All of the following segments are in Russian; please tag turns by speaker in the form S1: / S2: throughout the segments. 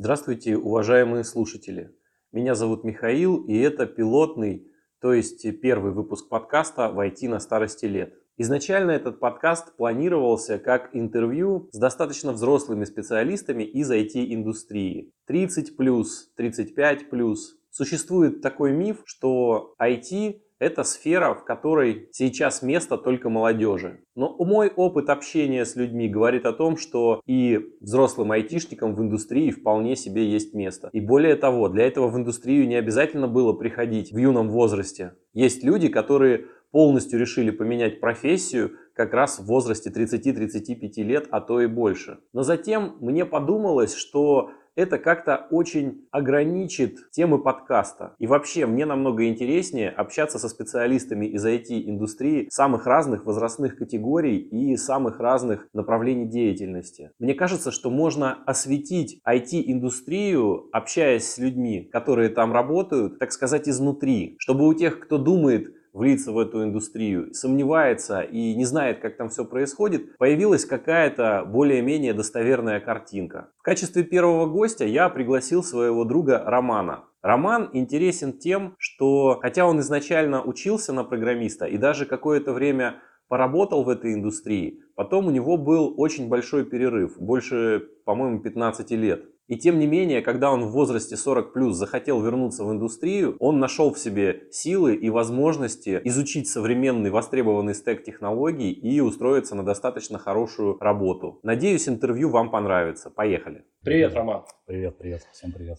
S1: Здравствуйте, уважаемые слушатели. Меня зовут Михаил, и это пилотный, то есть первый выпуск подкаста «Войти на старости лет». Изначально этот подкаст планировался как интервью с достаточно взрослыми специалистами из IT-индустрии. 30 плюс, 35 плюс. Существует такой миф, что IT это сфера, в которой сейчас место только молодежи. Но мой опыт общения с людьми говорит о том, что и взрослым айтишникам в индустрии вполне себе есть место. И более того, для этого в индустрию не обязательно было приходить в юном возрасте. Есть люди, которые полностью решили поменять профессию как раз в возрасте 30-35 лет, а то и больше. Но затем мне подумалось, что это как-то очень ограничит темы подкаста. И вообще мне намного интереснее общаться со специалистами из IT-индустрии самых разных возрастных категорий и самых разных направлений деятельности. Мне кажется, что можно осветить IT-индустрию, общаясь с людьми, которые там работают, так сказать, изнутри, чтобы у тех, кто думает, влиться в эту индустрию, сомневается и не знает, как там все происходит, появилась какая-то более-менее достоверная картинка. В качестве первого гостя я пригласил своего друга Романа. Роман интересен тем, что хотя он изначально учился на программиста и даже какое-то время поработал в этой индустрии, потом у него был очень большой перерыв, больше, по-моему, 15 лет. И тем не менее, когда он в возрасте 40 плюс захотел вернуться в индустрию, он нашел в себе силы и возможности изучить современный востребованный стек технологий и устроиться на достаточно хорошую работу. Надеюсь, интервью вам понравится. Поехали.
S2: Привет, Роман.
S3: Привет, привет, всем привет.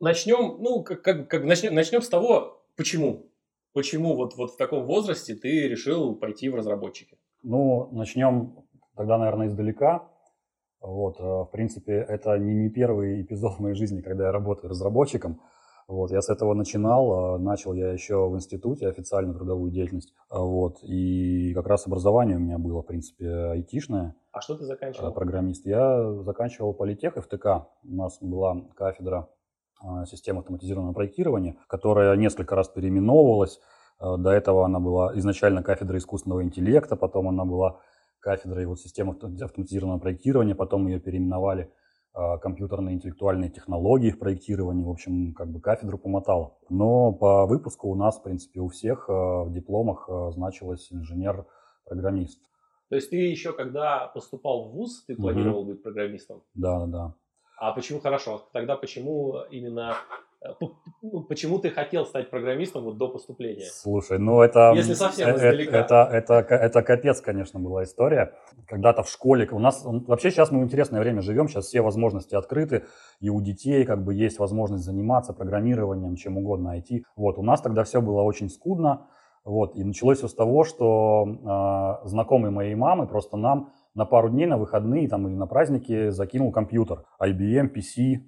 S2: Начнем, ну, как, как, как начнем, начнем с того, почему. Почему вот, вот в таком возрасте ты решил пойти в разработчики?
S3: Ну, начнем тогда, наверное, издалека. Вот, э, в принципе, это не, не первый эпизод в моей жизни, когда я работаю разработчиком. Вот, я с этого начинал, э, начал я еще в институте официально трудовую деятельность, э, вот, и как раз образование у меня было, в принципе, айтишное.
S2: А что ты заканчивал?
S3: Программист. Я заканчивал политех ФТК. У нас была кафедра системы автоматизированного проектирования, которая несколько раз переименовывалась. До этого она была изначально кафедра искусственного интеллекта, потом она была кафедрой вот системы автоматизированного проектирования, потом ее переименовали а, компьютерные интеллектуальные технологии в проектировании, в общем, как бы кафедру помотала. Но по выпуску у нас, в принципе, у всех а, в дипломах а, значилось инженер-программист.
S2: То есть ты еще, когда поступал в ВУЗ, ты планировал угу. быть программистом?
S3: Да, да, да.
S2: А почему хорошо? Тогда почему именно почему ты хотел стать программистом вот до поступления?
S3: Слушай, ну это...
S2: Если совсем
S3: это, издалека. Это, это, это, это капец, конечно, была история. Когда-то в школе, у нас вообще сейчас мы в интересное время живем, сейчас все возможности открыты, и у детей как бы есть возможность заниматься программированием, чем угодно IT. Вот, у нас тогда все было очень скудно, вот, и началось все с того, что э, знакомый моей мамы просто нам на пару дней на выходные там, или на праздники закинул компьютер IBM PC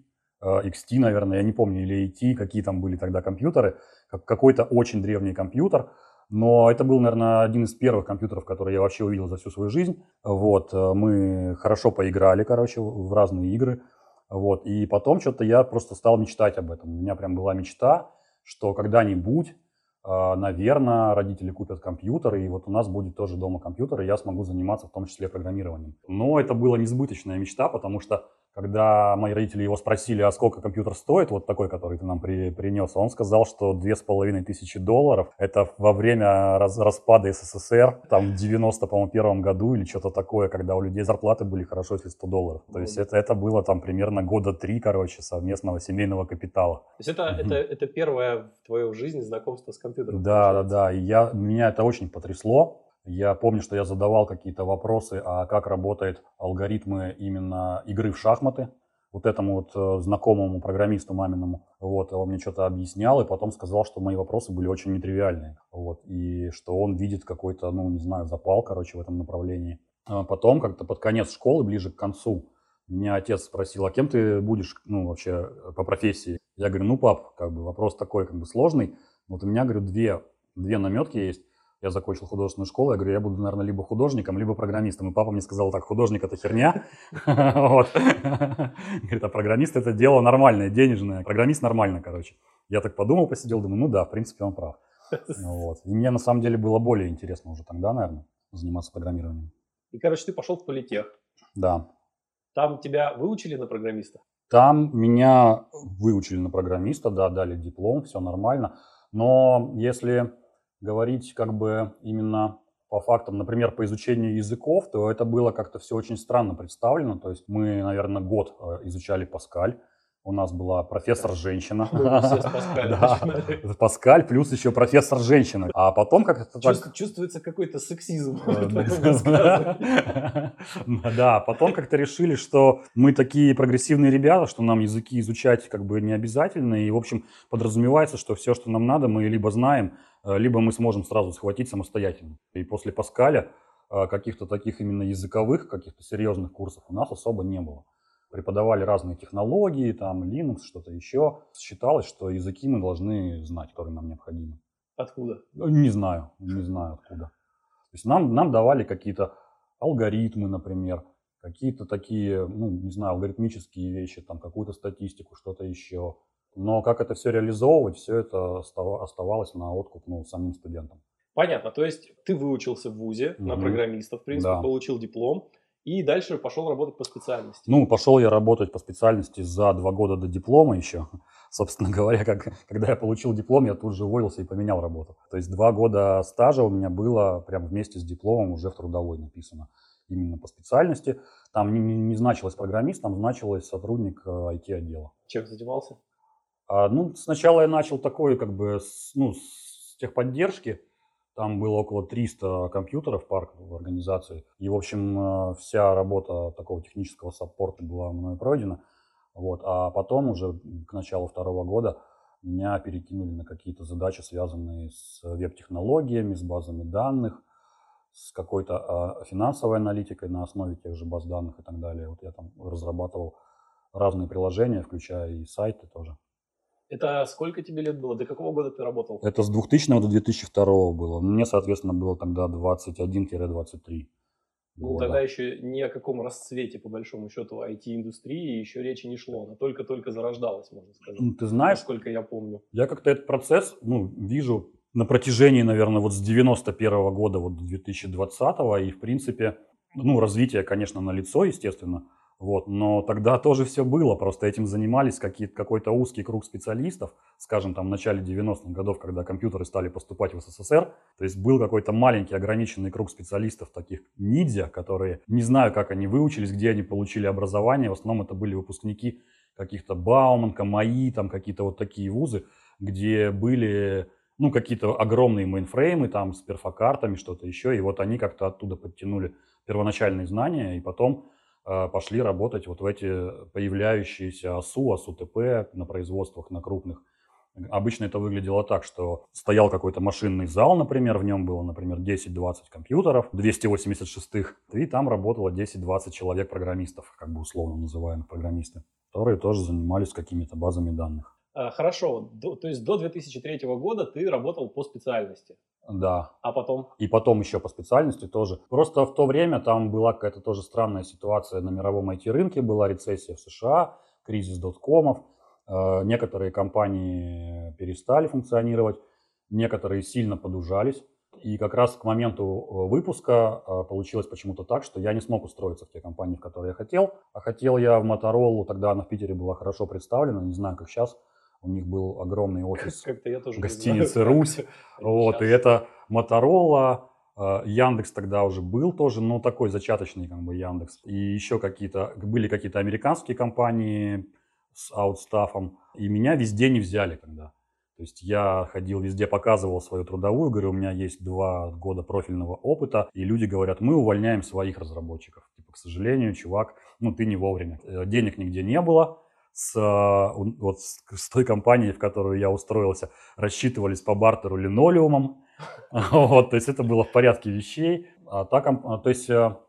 S3: XT, наверное, я не помню, или AT, какие там были тогда компьютеры, какой-то очень древний компьютер, но это был, наверное, один из первых компьютеров, которые я вообще увидел за всю свою жизнь. Вот, э, мы хорошо поиграли, короче, в разные игры. Вот, и потом что-то я просто стал мечтать об этом. У меня прям была мечта, что когда-нибудь, э, наверное, родители купят компьютер, и вот у нас будет тоже дома компьютер, и я смогу заниматься в том числе программированием. Но это была несбыточная мечта, потому что когда мои родители его спросили, а сколько компьютер стоит, вот такой, который ты нам при, принес, он сказал, что две с половиной тысячи долларов. Это во время раз, распада СССР, там в 90, по-моему, первом году или что-то такое, когда у людей зарплаты были хорошо, если 100 долларов. То есть это, это было там примерно года три, короче, совместного семейного капитала. То
S2: есть это, это, это первое в твоей жизни знакомство с компьютером?
S3: Да, да, да. И я, меня это очень потрясло. Я помню, что я задавал какие-то вопросы, а как работают алгоритмы именно игры в шахматы вот этому вот э, знакомому программисту маминому. Вот, он мне что-то объяснял и потом сказал, что мои вопросы были очень нетривиальные. Вот, и что он видит какой-то, ну, не знаю, запал, короче, в этом направлении. А потом, как-то под конец школы, ближе к концу, меня отец спросил, а кем ты будешь, ну, вообще по профессии? Я говорю, ну, пап, как бы вопрос такой, как бы сложный. Вот у меня, говорю, две, две наметки есть я закончил художественную школу, я говорю, я буду, наверное, либо художником, либо программистом. И папа мне сказал, так, художник – это херня. Говорит, а программист – это дело нормальное, денежное. Программист нормально, короче. Я так подумал, посидел, думаю, ну да, в принципе, он прав. Вот. И мне на самом деле было более интересно уже тогда, наверное, заниматься программированием.
S2: И, короче, ты пошел в политех.
S3: Да.
S2: Там тебя выучили на программиста?
S3: Там меня выучили на программиста, да, дали диплом, все нормально. Но если говорить как бы именно по фактам, например, по изучению языков, то это было как-то все очень странно представлено. То есть мы, наверное, год э, изучали Паскаль, у нас была профессор-женщина. Паскаль плюс еще профессор-женщина. А потом как это
S2: так... Чувствуется какой-то сексизм.
S3: Да, потом как-то решили, что мы такие прогрессивные ребята, что нам языки изучать как бы не обязательно. И, в общем, подразумевается, что все, что нам надо, мы либо знаем, э, либо мы сможем сразу схватить самостоятельно. И после Паскаля э, каких-то таких именно языковых, каких-то серьезных курсов у нас особо не было преподавали разные технологии, там Linux, что-то еще. Считалось, что языки мы должны знать, которые нам необходимы.
S2: Откуда?
S3: Ну, не знаю, не знаю откуда. То есть нам, нам давали какие-то алгоритмы, например, какие-то такие, ну, не знаю, алгоритмические вещи, там, какую-то статистику, что-то еще. Но как это все реализовывать, все это оставалось на откуп ну, самим студентам.
S2: Понятно. То есть ты выучился в ВУЗе угу. на программиста, в принципе, да. получил диплом. И дальше пошел работать по специальности.
S3: Ну, пошел я работать по специальности за два года до диплома еще. Собственно говоря, как, когда я получил диплом, я тут же уволился и поменял работу. То есть два года стажа у меня было прямо вместе с дипломом уже в трудовой написано. Именно по специальности. Там не, не, не значилось программист, там значилось сотрудник IT-отдела.
S2: Э, Чем занимался?
S3: А, ну, сначала я начал такой, как бы, с, ну, с техподдержки. Там было около 300 компьютеров парк в организации. И, в общем, э, вся работа такого технического саппорта была мной пройдена. Вот. А потом уже к началу второго года меня перекинули на какие-то задачи, связанные с веб-технологиями, с базами данных, с какой-то а, финансовой аналитикой на основе тех же баз данных и так далее. Вот я там разрабатывал разные приложения, включая и сайты тоже.
S2: Это сколько тебе лет было? До какого года ты работал?
S3: Это с 2000 до 2002 было. Мне, соответственно, было тогда 21-23.
S2: Ну, года. тогда еще ни о каком расцвете, по большому счету, IT-индустрии еще речи не шло. Она только-только зарождалась, можно сказать.
S3: Ну, ты знаешь,
S2: сколько я помню.
S3: Я как-то этот процесс ну, вижу на протяжении, наверное, вот с 91 -го года вот до 2020 и, в принципе, ну, развитие, конечно, на лицо, естественно, вот, но тогда тоже все было, просто этим занимались какой-то узкий круг специалистов, скажем, там в начале 90-х годов, когда компьютеры стали поступать в СССР, то есть был какой-то маленький ограниченный круг специалистов, таких ниндзя, которые, не знаю, как они выучились, где они получили образование, в основном это были выпускники каких-то Бауманка, МАИ, там какие-то вот такие вузы, где были ну, какие-то огромные мейнфреймы там с перфокартами, что-то еще, и вот они как-то оттуда подтянули первоначальные знания, и потом пошли работать вот в эти появляющиеся АСУ, АСУ-ТП на производствах, на крупных. Обычно это выглядело так, что стоял какой-то машинный зал, например, в нем было, например, 10-20 компьютеров, 286-х, и там работало 10-20 человек-программистов, как бы условно называемых программисты, которые тоже занимались какими-то базами данных.
S2: А, хорошо, то есть до 2003 года ты работал по специальности.
S3: Да.
S2: А потом?
S3: И потом еще по специальности тоже. Просто в то время там была какая-то тоже странная ситуация на мировом IT-рынке, была рецессия в США, кризис доткомов. Э, некоторые компании перестали функционировать, некоторые сильно подужались. И как раз к моменту э, выпуска э, получилось почему-то так, что я не смог устроиться в те компании, в которые я хотел. А хотел я в Моторолу, тогда она в Питере была хорошо представлена, не знаю, как сейчас – у них был огромный офис гостиницы «Русь». Вот, и это Моторола, э, Яндекс тогда уже был тоже, ну, такой зачаточный как бы Яндекс. И еще какие-то, были какие-то американские компании с аутстафом. И меня везде не взяли тогда. То есть я ходил везде, показывал свою трудовую, говорю, у меня есть два года профильного опыта, и люди говорят, мы увольняем своих разработчиков. Типа, к сожалению, чувак, ну ты не вовремя. Э, денег нигде не было, с, а, вот, с той компанией, в которую я устроился, рассчитывались по бартеру линолеумом. Вот, то есть это было в порядке вещей. А та, а, то есть, а,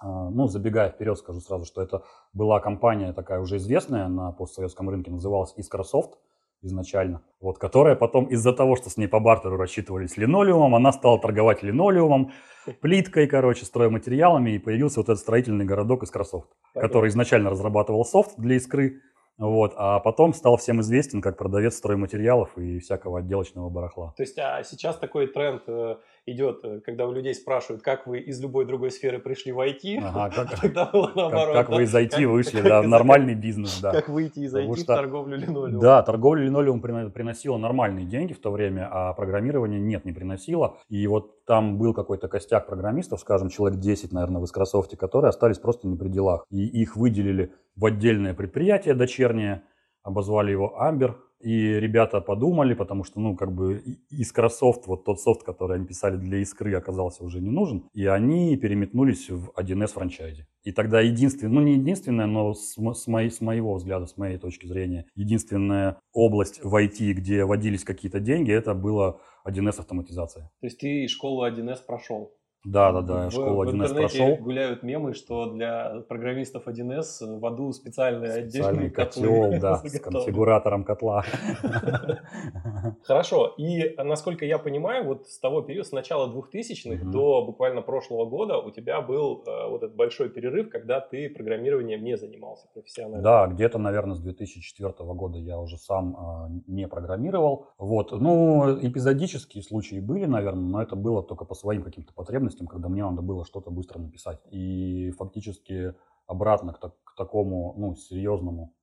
S3: ну, забегая вперед, скажу сразу, что это была компания такая уже известная на постсоветском рынке, называлась Искрософт изначально, вот, которая потом из-за того, что с ней по бартеру рассчитывались линолеумом, она стала торговать линолеумом, плиткой, короче, стройматериалами, и появился вот этот строительный городок Искрософт, который изначально разрабатывал софт для Искры, вот, а потом стал всем известен как продавец стройматериалов и всякого отделочного барахла.
S2: То есть а сейчас такой тренд, э, идет, э, когда у людей спрашивают, как вы из любой другой сферы пришли в IT,
S3: Ага, как,
S2: тогда было
S3: как,
S2: наоборот.
S3: как
S2: да.
S3: вы из IT
S2: Как-
S3: вышли,
S2: как-
S3: да, в
S2: как-
S3: нормальный бизнес, да.
S2: Как выйти из
S3: Потому
S2: IT в
S3: что-
S2: торговлю линолеумом.
S3: Да, торговля линолеум прино- приносила нормальные деньги в то время, а программирование нет, не приносило. И вот там был какой-то костяк программистов, скажем, человек 10, наверное, в Искрософте, которые остались просто не при делах. И их выделили в отдельное предприятие дочернее, обозвали его Амбер. И ребята подумали, потому что, ну, как бы Искрософт, вот тот софт, который они писали для Искры, оказался уже не нужен. И они переметнулись в 1С франчайзе. И тогда единственное, ну не единственное, но с, с моей- с моего взгляда, с моей точки зрения, единственная область в IT, где водились какие-то деньги, это была 1С автоматизация.
S2: То есть ты школу 1С прошел.
S3: Да, да, да, я
S2: В-
S3: школу
S2: в
S3: 1С
S2: интернете
S3: прошел.
S2: гуляют мемы, что для программистов 1С в аду
S3: Специальный
S2: котлы
S3: котел, да, с конфигуратором котла.
S2: Хорошо. И, насколько я понимаю, вот с того периода, с начала 2000-х
S3: Мгм.
S2: до буквально прошлого года у тебя был э, вот этот большой перерыв, когда ты программированием не занимался профессионально.
S3: Да, где-то, наверное, с 2004 года я уже сам а, не программировал. Вот, ну, эпизодические случаи были, наверное, но это было только по своим каким-то потребностям, когда мне надо было что-то быстро написать. И фактически обратно к, так- к такому, ну, серьезному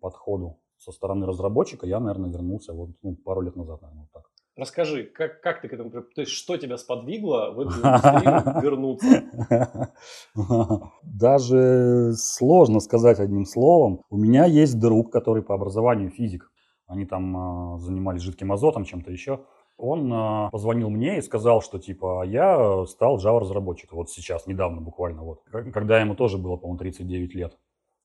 S3: подходу со стороны разработчика я, наверное, вернулся вот ну, пару лет назад, наверное, вот так.
S2: Расскажи, как, как ты к этому... То есть, что тебя сподвигло в эту индустрию вернуться?
S3: Даже сложно сказать одним словом. У меня есть друг, который по образованию физик. Они там а, занимались жидким азотом, чем-то еще. Он а, позвонил мне и сказал, что типа я стал Java разработчиком. Вот сейчас, недавно буквально. Вот. Когда ему тоже было, по-моему, 39 лет.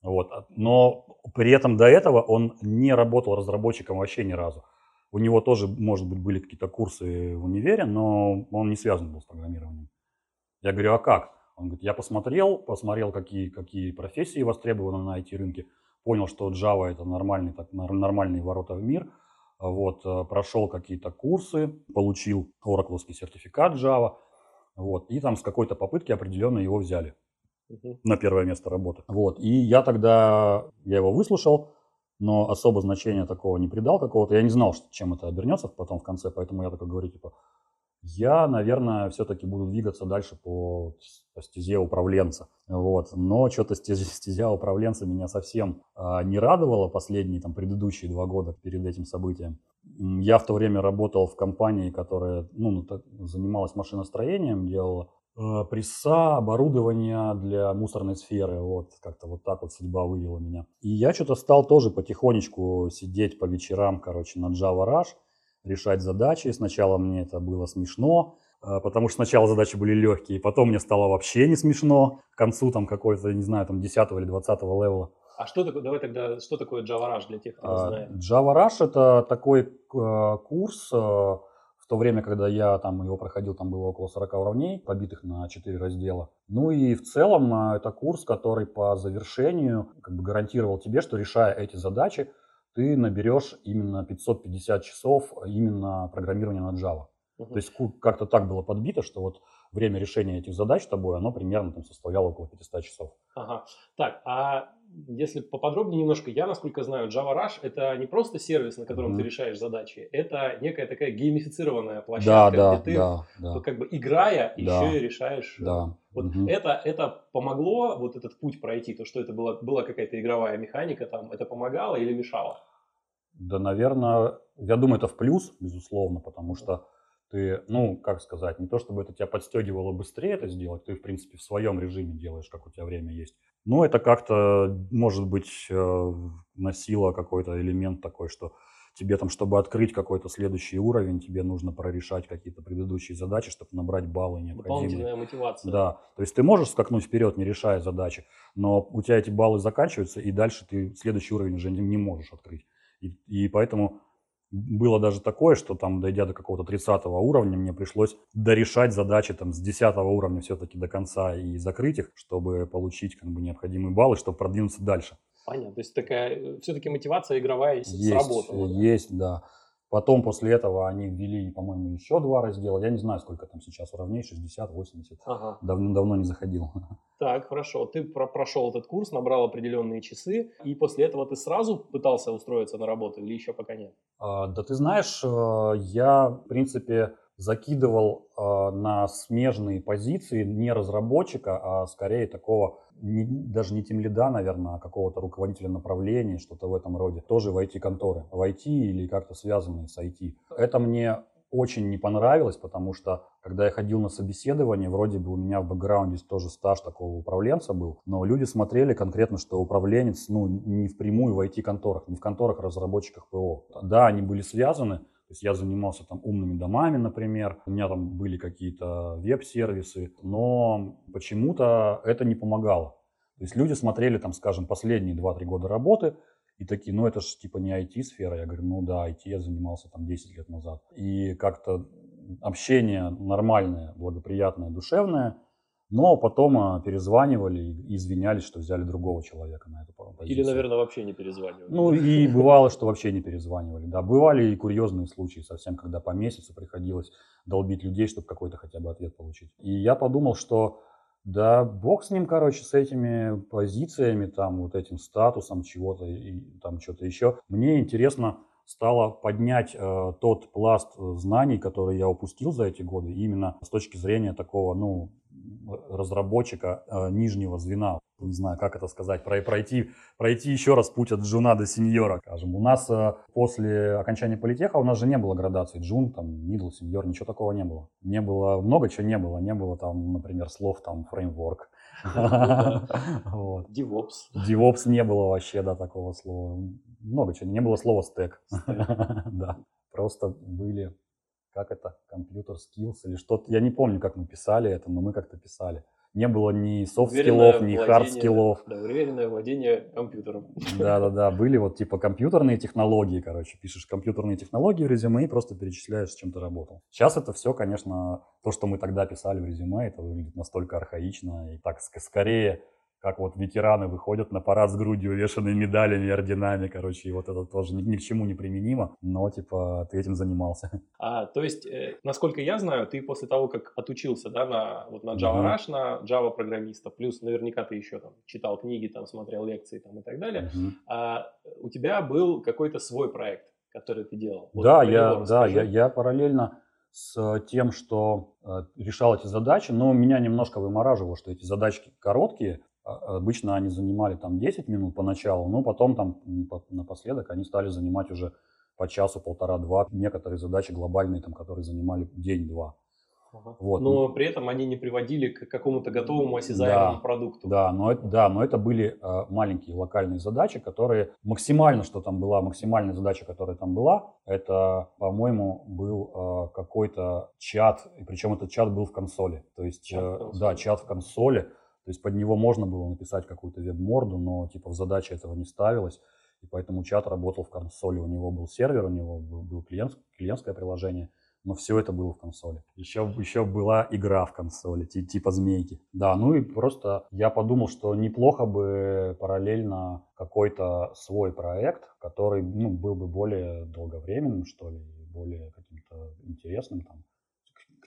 S3: Вот. А- Но при этом до этого он не работал разработчиком вообще ни разу. У него тоже, может быть, были какие-то курсы в универе, но он не связан был с программированием. Я говорю, а как? Он говорит, я посмотрел, посмотрел, какие, какие профессии востребованы на IT-рынке, понял, что Java это нормальный, так, нормальные ворота в мир, вот, э, прошел какие-то курсы, получил Oracle сертификат Java, вот, и там с какой-то попытки определенно его взяли
S2: Мгм.
S3: на первое место работы. Вот. И я тогда, я его выслушал, но особо значения такого не придал какого-то. Я не знал, что- чем это обернется потом в конце, поэтому я такой говорю, типа, я, наверное, все-таки буду двигаться дальше по, по стезе управленца. Вот. Но что-то стезя, стезя управленца меня совсем а, не радовала последние, там, предыдущие два года перед этим событием. Я в то время работал в компании, которая ну, ну, занималась машиностроением, делала э, пресса, оборудование для мусорной сферы. Вот как-то вот так вот судьба вывела меня. И я что-то стал тоже потихонечку сидеть по вечерам, короче, на Java Rush, решать задачи. Сначала мне это было смешно, э, потому что сначала задачи были легкие, потом мне стало вообще не смешно. К концу там какой-то, не знаю, там 10 или 20 левела.
S2: А что такое, давай тогда, что такое Java Rush для тех, кто не
S3: А,
S2: знает?
S3: Java Rush это такой э, курс, э, в то время, когда я там его проходил, там было около 40 уровней, побитых на 4 раздела. Ну и в целом э, это курс, который по завершению как бы гарантировал тебе, что решая эти задачи, ты наберешь именно 550 часов именно программирования на Java.
S2: Мгм.
S3: То есть как-то так было подбито, что вот время решения этих задач тобой, оно примерно там составляло около 500 часов.
S2: Ага. Так, а если поподробнее немножко, я, насколько знаю, Java Rush это не просто сервис, на котором
S3: Мгм.
S2: ты решаешь задачи, это некая такая геймифицированная
S3: Да,
S2: площадка,
S3: да,
S2: где ты,
S3: да, да,
S2: как бы играя,
S3: Да.
S2: еще и решаешь. э,
S3: да.
S2: Вот
S3: Мгм.
S2: это, это помогло, вот этот путь пройти, то, что это была, была какая-то игровая механика там, это помогало или мешало?
S3: Да, наверное, я думаю, это в плюс, безусловно, потому что ты, ну, как сказать, не то чтобы это тебя подстегивало быстрее это сделать, ты, в принципе, в своем режиме делаешь, как у тебя время есть. Но это как-то, может быть, э, носило какой-то элемент такой, что тебе там, чтобы открыть какой-то следующий уровень, тебе нужно прорешать какие-то предыдущие задачи, чтобы набрать баллы необходимые.
S2: Дополнительная мотивация.
S3: Да, то есть ты можешь скакнуть вперед, не решая задачи, но у тебя эти баллы заканчиваются, и дальше ты следующий уровень уже не, не можешь открыть. И, и поэтому было даже такое, что там, дойдя до какого-то 30 уровня, мне пришлось дорешать задачи там с 10 уровня все-таки до конца и закрыть их, чтобы получить как бы необходимые баллы, чтобы продвинуться дальше.
S2: Понятно. То есть такая все-таки мотивация игровая
S3: Есть,
S2: сработала.
S3: есть, да. Потом после этого они ввели, по-моему, еще два раздела. Я не знаю, сколько там сейчас уровней, 60, 80.
S2: Ага.
S3: Давно-давно не заходил.
S2: Так, хорошо. Ты про- прошел этот курс, набрал определенные часы, и после этого ты сразу пытался устроиться на работу или еще пока нет?
S3: А, Да ты знаешь, э, я, в принципе, закидывал э, на смежные позиции не разработчика, а скорее такого, не, даже не тем лида, наверное, а какого-то руководителя направления, что-то в этом роде. Тоже в IT-конторы, в IT или как-то связанные с IT. Это мне очень не понравилось, потому что когда я ходил на собеседование, вроде бы у меня в бэкграунде тоже стаж такого управленца был, но люди смотрели конкретно, что управленец, ну, не впрямую в IT-конторах, не в конторах разработчиках ПО. Да, они были связаны, есть я занимался там умными домами, например, у меня там были какие-то веб-сервисы, но почему-то это не помогало. То есть люди смотрели там, скажем, последние 2-3 года работы, и такие, ну это же типа не IT-сфера. Я говорю, ну да, IT я занимался там 10 лет назад. И как-то общение нормальное, благоприятное, душевное, но потом а, перезванивали и извинялись, что взяли другого человека на эту позицию.
S2: Или, наверное, вообще не перезванивали.
S3: Ну и бывало, что вообще не перезванивали. Да, бывали и курьезные случаи совсем, когда по месяцу приходилось долбить людей, чтобы какой-то хотя бы ответ получить. И я подумал, что да, бог с ним, короче, с этими позициями, там, вот этим статусом чего-то и там что-то еще. Мне интересно стало поднять э, тот пласт э, знаний, который я упустил за эти годы, именно с точки зрения такого, ну, разработчика э, нижнего звена. Не знаю, как это сказать, пройти, пройти еще раз путь от джуна до сеньора, скажем. У нас э, после окончания политеха у нас же не было градации джун, там, мидл, сеньор, ничего такого не было. Не было, много чего не было. Не было там, например, слов там framework.
S2: DevOps.
S3: DevOps не было вообще, да, такого слова. Много чего. Не было слова стек. Да. Просто были как это, computer skills или что-то. Я не помню, как мы писали это, но мы как-то писали. Не было ни софт-скиллов, ни хард-скиллов.
S2: Да, уверенное владение компьютером.
S3: Да-да-да, были вот типа компьютерные технологии, короче. Пишешь компьютерные технологии в резюме и просто перечисляешь, с чем ты работал. Сейчас это все, конечно, то, что мы тогда писали в резюме, это выглядит настолько архаично и так скорее как вот ветераны выходят на парад с грудью, увешанные медалями, орденами, короче, и вот это тоже ни, ни к чему не применимо, но, типа, ты этим занимался.
S2: А, то есть, э, насколько я знаю, ты после того, как отучился, да, на, вот на Java Rush, на Java программиста, плюс наверняка ты еще там читал книги, там смотрел лекции там и так далее, uh-huh. а, у тебя был какой-то свой проект, который ты делал?
S3: Вот да, я, да я, я параллельно с тем, что э, решал эти задачи, но меня немножко вымораживало, что эти задачки короткие, обычно они занимали там 10 минут поначалу, но потом там напоследок они стали занимать уже по часу, полтора-два. Некоторые задачи глобальные, там, которые занимали день-два.
S2: Ага. Вот. Но при этом они не приводили к какому-то готовому осязаемому
S3: да,
S2: продукту.
S3: Да, но это, да, но это были э, маленькие локальные задачи, которые максимально, что там была, максимальная задача, которая там была, это, по-моему, был э, какой-то чат, и причем этот чат был в консоли. То есть, чат э, да, чат в консоли то есть под него можно было написать какую-то веб-морду, но типа в задаче этого не ставилось. И поэтому чат работал в консоли. У него был сервер, у него был клиент, клиентское приложение, но все это было в консоли. Еще, еще была игра в консоли, типа змейки. Да, ну и просто я подумал, что неплохо бы параллельно какой-то свой проект, который ну, был бы более долговременным, что ли, более каким-то интересным там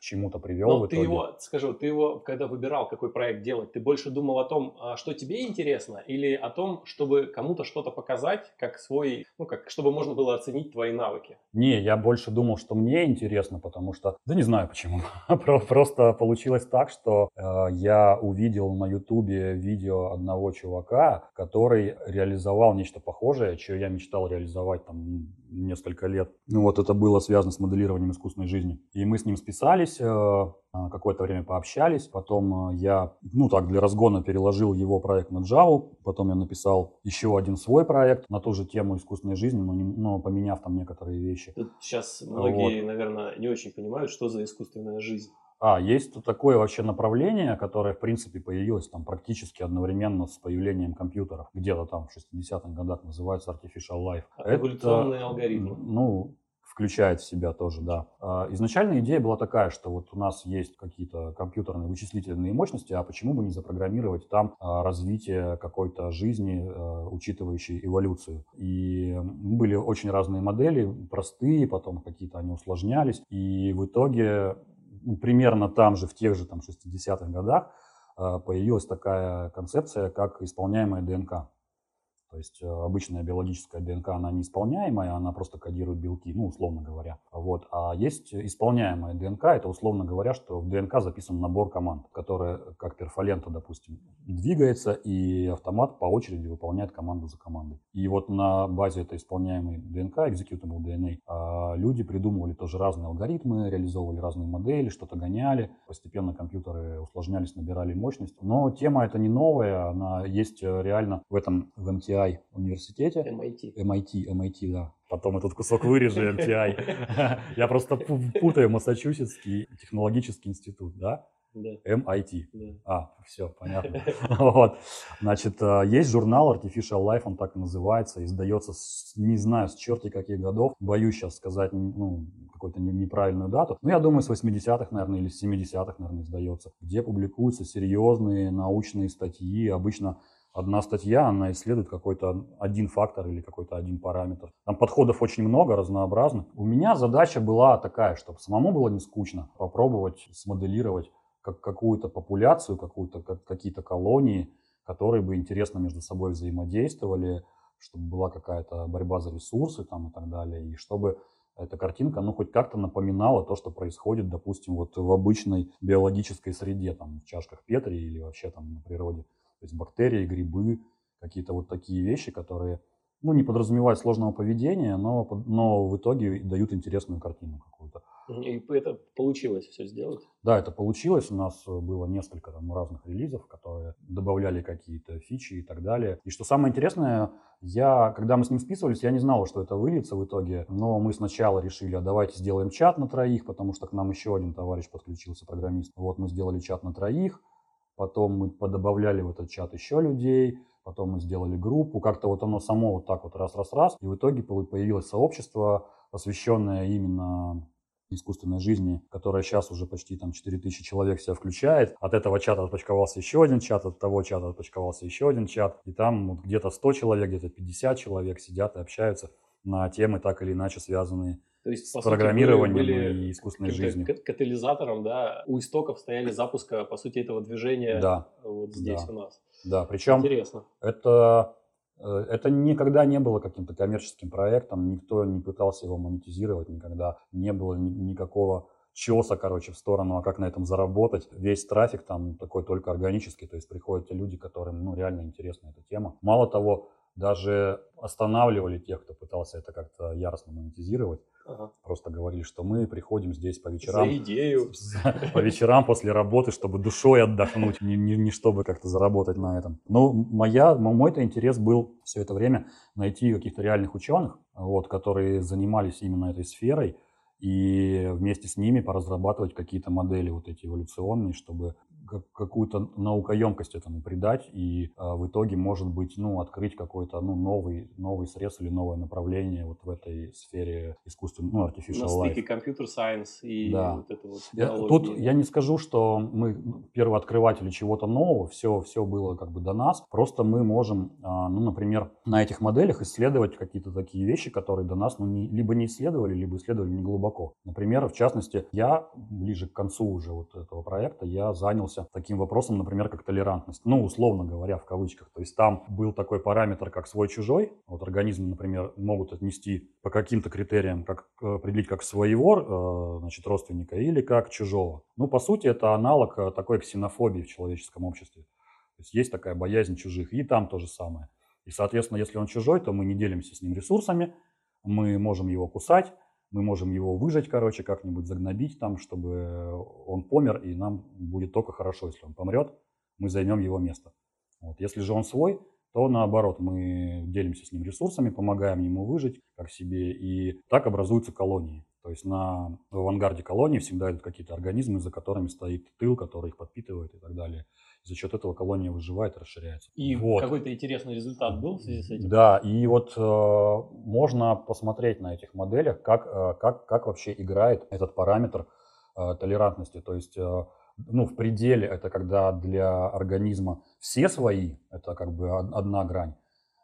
S3: чему-то привел.
S2: Но ты его, скажу, ты его, когда выбирал, какой проект делать, ты больше думал о том, а, что тебе интересно, или о том, чтобы кому-то что-то показать, как свой, ну, как, чтобы можно было оценить твои навыки?
S3: Не, я больше думал, что мне интересно, потому что, да не знаю почему, просто получилось так, что э, я увидел на ютубе видео одного чувака, который реализовал нечто похожее, что я мечтал реализовать там несколько лет. Ну вот это было связано с моделированием искусственной жизни. И мы с ним списались, э, какое-то время пообщались, потом э, я, ну так, для разгона переложил его проект на Java, потом я написал еще один свой проект на ту же тему искусственной жизни, но, не, но поменяв там некоторые вещи.
S2: Тут сейчас многие, вот. наверное, не очень понимают, что за искусственная жизнь.
S3: А, есть такое вообще направление, которое, в принципе, появилось там практически одновременно с появлением компьютеров. Где-то там в 60-х годах называется Artificial Life.
S2: А, эволюционные Это, алгоритмы.
S3: Ну, включает в себя тоже, да. А, изначально идея была такая, что вот у нас есть какие-то компьютерные вычислительные мощности, а почему бы не запрограммировать там а, развитие какой-то жизни, учитывающей эволюцию. И были очень разные модели, простые, потом какие-то они усложнялись. И в итоге примерно там же, в тех же там, 60-х годах, а, появилась такая концепция, как исполняемая ДНК. То есть э, обычная биологическая ДНК, она неисполняемая, она просто кодирует белки, ну, условно говоря. Вот. А есть исполняемая ДНК, это условно говоря, что в ДНК записан набор команд, которые, как перфолента, допустим, двигается, и автомат по очереди выполняет команду за командой. И вот на базе этой исполняемой ДНК, executable DNA, а, люди придумывали тоже разные алгоритмы, реализовывали разные модели, что-то гоняли. Постепенно компьютеры усложнялись, набирали мощность. Но тема эта не новая, она есть реально в этом в MTI MIT университете.
S2: MIT.
S3: MIT, MIT, да. Потом этот кусок вырежи, MTI. Я просто путаю Массачусетский технологический институт, да?
S2: Да.
S3: MIT.
S2: Да.
S3: А, все, понятно. вот. Значит, э, есть журнал Artificial Life, он так и называется, издается, с, не знаю, с черти каких годов. Боюсь сейчас сказать ну, какую-то неправильную дату. Но я думаю, с 80-х, наверное, или с 70-х, наверное, издается, где публикуются серьезные научные статьи, обычно одна статья, она исследует какой-то один фактор или какой-то один параметр. Там подходов очень много, разнообразных. У меня задача была такая, чтобы самому было не скучно попробовать смоделировать как какую-то популяцию, какую-то, как, какие-то колонии, которые бы интересно между собой взаимодействовали, чтобы была какая-то борьба за ресурсы там и так далее, и чтобы эта картинка, ну, хоть как-то напоминала то, что происходит, допустим, вот в обычной биологической среде, там, в чашках Петри или вообще там на природе. То есть бактерии, грибы, какие-то вот такие вещи, которые ну, не подразумевают сложного поведения, но, но в итоге дают интересную картину какую-то.
S2: И это получилось все сделать?
S3: Да, это получилось. У нас было несколько там, разных релизов, которые добавляли какие-то фичи и так далее. И что самое интересное, я, когда мы с ним списывались, я не знал, что это выльется в итоге. Но мы сначала решили, а давайте сделаем чат на троих, потому что к нам еще один товарищ подключился, программист. Вот мы сделали чат на троих потом мы подобавляли в этот чат еще людей, потом мы сделали группу, как-то вот оно само вот так вот раз-раз-раз, и в итоге появилось сообщество, посвященное именно искусственной жизни, которая сейчас уже почти там 4000 человек себя включает. От этого чата отпочковался еще один чат, от того чата отпочковался еще один чат. И там вот где-то 100 человек, где-то 50 человек сидят и общаются на темы так или иначе связанные то есть, с программированием сути, были и искусственной жизнью.
S2: Катализатором, да, у истоков стояли запуска, по сути, этого движения
S3: да,
S2: вот здесь
S3: да,
S2: у нас.
S3: Да, причем Интересно. это э, это никогда не было каким-то коммерческим проектом, никто не пытался его монетизировать, никогда не было ни, никакого чеса, короче, в сторону, а как на этом заработать. Весь трафик там такой только органический, то есть приходят те люди, которым ну, реально интересна эта тема. Мало того, даже останавливали тех, кто пытался это как-то яростно монетизировать. Ага. Просто говорили, что мы приходим здесь по вечерам.
S2: За идею.
S3: По вечерам после работы, чтобы душой отдохнуть, не, не, не чтобы как-то заработать на этом. Но моя, мой-то интерес был все это время найти каких-то реальных ученых, вот, которые занимались именно этой сферой, и вместе с ними поразрабатывать какие-то модели вот эти эволюционные, чтобы какую-то наукоемкость этому придать и а, в итоге, может быть, ну, открыть какой-то ну, новый, новый срез или новое направление вот в этой сфере искусственного, ну, artificial
S2: На стыке компьютер сайенс и
S3: да.
S2: вот это вот
S3: я, Тут я не скажу, что мы первооткрыватели чего-то нового, все, все было как бы до нас, просто мы можем, а, ну, например, на этих моделях исследовать какие-то такие вещи, которые до нас ну, не, либо не исследовали, либо исследовали не глубоко. Например, в частности, я ближе к концу уже вот этого проекта, я занялся занимался таким вопросом, например, как толерантность. Ну, условно говоря, в кавычках. То есть там был такой параметр, как свой-чужой. Вот организмы, например, могут отнести по каким-то критериям, как э, определить как своего, э, значит, родственника или как чужого. Ну, по сути, это аналог э, такой ксенофобии в человеческом обществе. То есть есть такая боязнь чужих, и там то же самое. И, соответственно, если он чужой, то мы не делимся с ним ресурсами, мы можем его кусать, мы можем его выжать, короче, как-нибудь загнобить там, чтобы он помер, и нам будет только хорошо, если он помрет, мы займем его место. Вот. Если же он свой, то наоборот, мы делимся с ним ресурсами, помогаем ему выжить, как себе, и так образуются колонии. То есть на в авангарде колонии всегда идут какие-то организмы, за которыми стоит тыл, который их подпитывает и так далее за счет этого колония выживает расширяется.
S2: И вот. какой-то интересный результат был в связи с этим?
S3: Да, и вот э, можно посмотреть на этих моделях, как, э, как, как вообще играет этот параметр э, толерантности. То есть, э, ну, в пределе это когда для организма все свои, это как бы одна грань,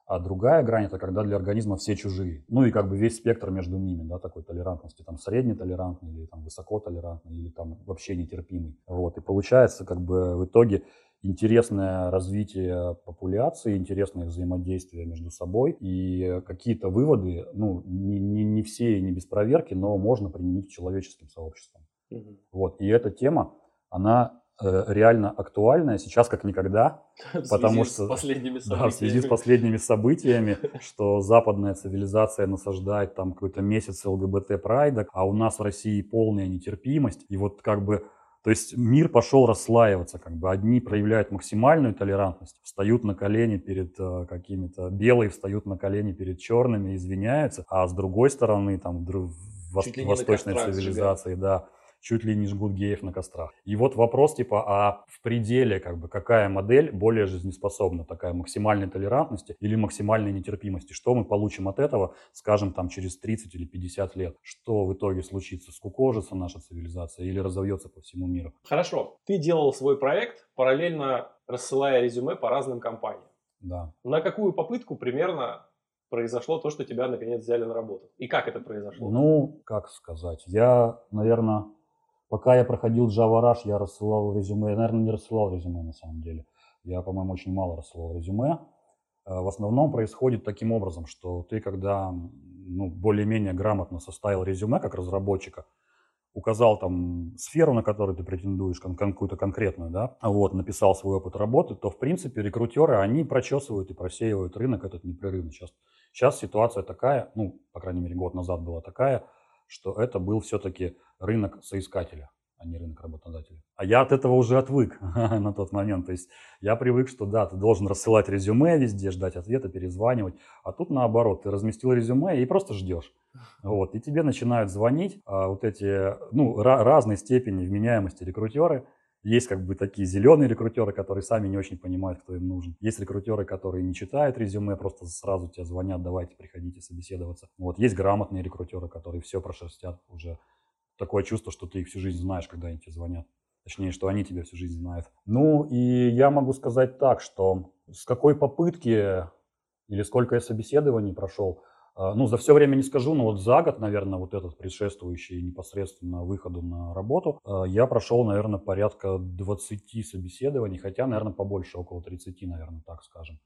S3: а другая грань это когда для организма все чужие. Ну и как бы весь спектр между ними, да, такой толерантности, там среднетолерантный или там высокотолерантный или там вообще нетерпимый. Вот, и получается как бы в итоге интересное развитие популяции, интересное взаимодействие между собой и какие-то выводы, ну, не, не, не все и не без проверки, но можно применить к человеческим сообществам. Угу. Вот, и эта тема, она реально актуальная сейчас как никогда,
S2: в потому что
S3: да, в связи с последними событиями, что западная цивилизация насаждает там какой-то месяц ЛГБТ прайда, а у нас в России полная нетерпимость, и вот как бы то есть мир пошел расслаиваться, как бы одни проявляют максимальную толерантность, встают на колени перед э, какими-то белые, встают на колени перед черными, извиняются, а с другой стороны там в восточной цивилизации, да, чуть ли не жгут геев на кострах. И вот вопрос типа, а в пределе как бы какая модель более жизнеспособна, такая максимальной толерантности или максимальной нетерпимости? Что мы получим от этого, скажем, там через 30 или 50 лет? Что в итоге случится? Скукожится наша цивилизация или разовьется по всему миру?
S2: Хорошо. Ты делал свой проект, параллельно рассылая резюме по разным компаниям.
S3: Да.
S2: На какую попытку примерно произошло то, что тебя наконец взяли на работу? И как это произошло?
S3: Ну, как сказать, я, наверное, Пока я проходил Java Rush, я рассылал резюме. Я, наверное, не рассылал резюме на самом деле. Я, по-моему, очень мало рассылал резюме. Э, в основном происходит таким образом, что ты, когда ну, более-менее грамотно составил резюме как разработчика, указал там сферу, на которую ты претендуешь, какую-то конкретную, да, вот, написал свой опыт работы, то, в принципе, рекрутеры, они прочесывают и просеивают рынок этот непрерывно. Сейчас, сейчас ситуация такая, ну, по крайней мере, год назад была такая, что это был все-таки рынок соискателя, а не рынок работодателя. А я от этого уже отвык на тот момент. То есть я привык, что да, ты должен рассылать резюме везде, ждать ответа, перезванивать. А тут наоборот, ты разместил резюме и просто ждешь. Вот, и тебе начинают звонить а, вот эти, ну, разной степени вменяемости рекрутеры, есть как бы такие зеленые рекрутеры, которые сами не очень понимают, кто им нужен. Есть рекрутеры, которые не читают резюме, просто сразу тебе звонят, давайте приходите собеседоваться. Вот есть грамотные рекрутеры, которые все прошерстят уже. Такое чувство, что ты их всю жизнь знаешь, когда они тебе звонят. Точнее, что они тебя всю жизнь знают. Ну и я могу сказать так, что с какой попытки или сколько я собеседований прошел, ну, за все время не скажу, но вот за год, наверное, вот этот предшествующий непосредственно выходу на работу, а, я прошел, наверное, порядка 20 собеседований, хотя, наверное, побольше, около 30, наверное, так скажем,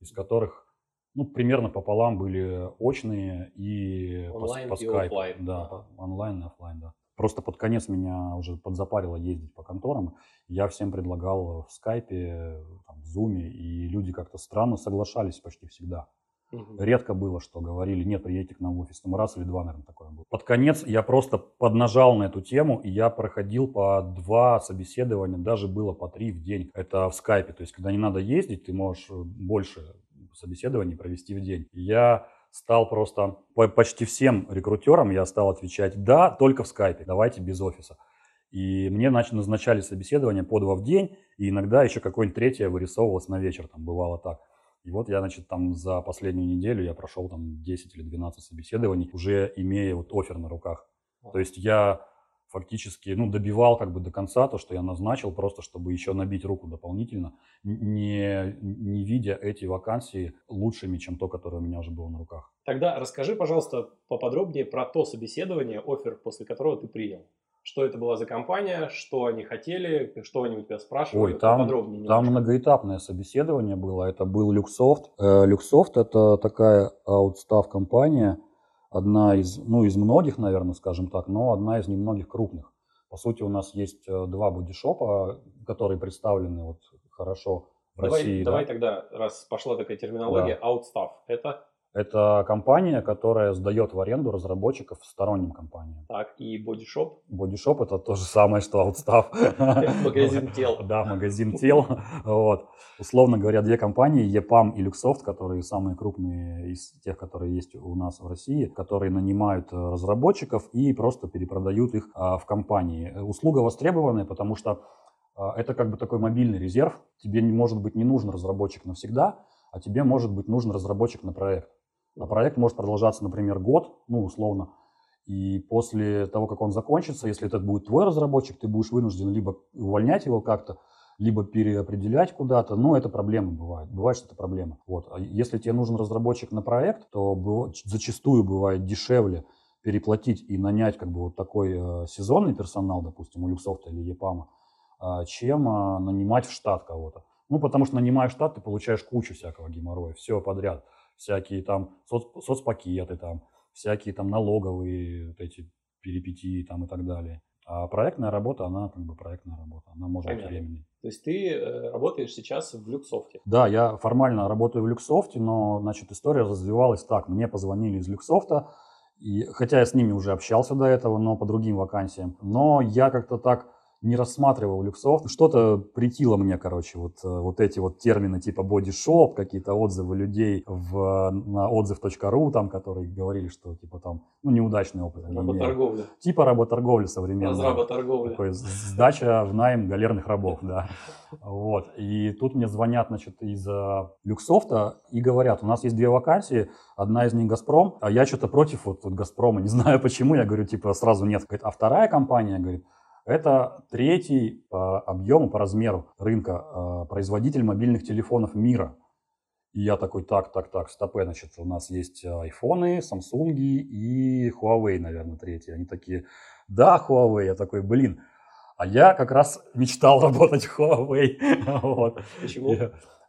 S3: из которых ну, примерно пополам были очные и
S2: онлайн
S3: по, по
S2: и офлайн.
S3: Да, ага. онлайн и офлайн, да. Просто под конец меня уже подзапарило ездить по конторам. Я всем предлагал в скайпе, там, в зуме, и люди как-то странно соглашались почти всегда. Угу. Редко было, что говорили, нет, приедете к нам в офис. Там раз или два, наверное, такое было. Под конец я просто поднажал на эту тему, и я проходил по два собеседования, даже было по три в день. Это в скайпе, то есть когда не надо ездить, ты можешь больше собеседований провести в день. Я стал просто по почти всем рекрутерам я стал отвечать «да, только в скайпе, давайте без офиса». И мне назначали собеседование по два в день, и иногда еще какое-нибудь третье вырисовывалось на вечер, там бывало так. И вот я, значит, там за последнюю неделю я прошел там 10 или 12 собеседований, уже имея вот офер на руках. То есть я фактически, ну, добивал как бы до конца то, что я назначил, просто чтобы еще набить руку дополнительно, не, не видя эти вакансии лучшими, чем то, которое у меня уже было на руках.
S2: Тогда расскажи, пожалуйста, поподробнее про то собеседование, офер, после которого ты принял что это была за компания, что они хотели, что они у тебя спрашивали.
S3: Ой, там,
S2: подробнее
S3: там многоэтапное собеседование было. Это был Люксофт. Э, Люксофт это такая аутстав компания, одна из, ну, из многих, наверное, скажем так, но одна из немногих крупных. По сути, у нас есть э, два бодишопа, которые представлены вот хорошо в
S2: давай,
S3: России.
S2: Давай да? тогда, раз пошла такая терминология, да. outstaff, это
S3: это компания, которая сдает в аренду разработчиков сторонним компаниям.
S2: Так, и бодишоп?
S3: Бодишоп это то же самое, что Outstaff.
S2: Магазин тел.
S3: Да, магазин тел. Вот. Условно говоря, две компании, EPAM и Luxoft, которые самые крупные из тех, которые есть у нас в России, которые нанимают э, разработчиков и просто перепродают их а, в компании. Услуга востребованная, потому что а, это как бы такой мобильный резерв. Тебе, может быть, не нужен разработчик навсегда, а тебе, может быть, нужен разработчик на проект. А проект может продолжаться, например, год, ну, условно. И после того, как он закончится, если это будет твой разработчик, ты будешь вынужден либо увольнять его как-то, либо переопределять куда-то, но это проблема бывает. Бывает, что это проблема. Вот. А если тебе нужен разработчик на проект, то зачастую бывает дешевле переплатить и нанять как бы вот такой э, сезонный персонал, допустим, у Люксофта или Епама, а, чем а, нанимать в штат кого-то. Ну, потому что нанимаешь штат, ты получаешь кучу всякого геморроя, все подряд. Всякие там соц, соцпакеты, там, всякие там налоговые вот эти перипетии там и так далее. А проектная работа, она как бы проектная работа, она может Понятно. быть временной.
S2: То есть ты э, работаешь сейчас в Люксофте?
S3: Да, я формально работаю в Люксофте, но, значит, история развивалась так. Мне позвонили из Люксофта, и, хотя я с ними уже общался до этого, но по другим вакансиям. Но я как-то так не рассматривал люксов. Что-то притило мне, короче, вот, э, вот эти вот термины типа бодишоп, какие-то отзывы людей в, на отзыв.ру, там, которые говорили, что типа там, ну, неудачный опыт.
S2: Работорговля.
S3: Типа работорговли современной.
S2: Разработорговля.
S3: Такой сдача в найм галерных рабов, да. Вот. И тут мне звонят, значит, из Люксофта и говорят, у нас есть две вакансии, одна из них Газпром, а я что-то против вот, вот Газпрома, не знаю почему, я говорю, типа, сразу нет. а вторая компания, говорит, это третий по объему, по размеру рынка а, производитель мобильных телефонов мира. И я такой, так, так, так, стопе, значит, у нас есть айфоны, Samsung и Huawei, наверное, третий. Они такие, да, Huawei. Я такой, блин, а я как раз мечтал работать в Huawei.
S2: вот. Почему?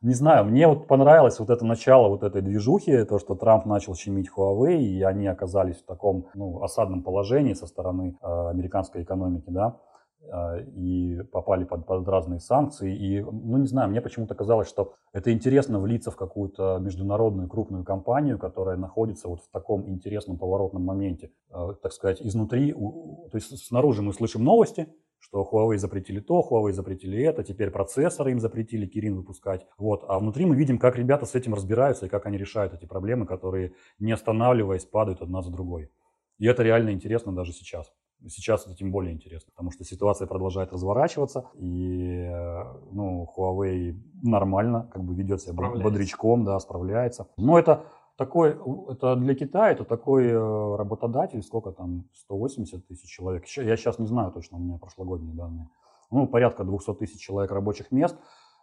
S3: Не знаю, мне вот понравилось вот это начало вот этой движухи, то, что Трамп начал щемить Huawei, и они оказались в таком ну, осадном положении со стороны э, американской экономики, да, э, и попали под, под разные санкции. И, ну, не знаю, мне почему-то казалось, что это интересно влиться в какую-то международную крупную компанию, которая находится вот в таком интересном поворотном моменте, э, так сказать, изнутри. То есть снаружи мы слышим новости, что Huawei запретили то, Huawei запретили это, теперь процессоры им запретили Kirin выпускать. Вот. А внутри мы видим, как ребята с этим разбираются и как они решают эти проблемы, которые, не останавливаясь, падают одна за другой. И это реально интересно даже сейчас. Сейчас это тем более интересно, потому что ситуация продолжает разворачиваться, и ну, Huawei нормально как бы ведет себя бодрячком, да, справляется. Но это такой, это для Китая это такой э, работодатель, сколько там, 180 тысяч человек. Я сейчас не знаю точно, у меня прошлогодние данные. Ну, порядка 200 тысяч человек рабочих мест.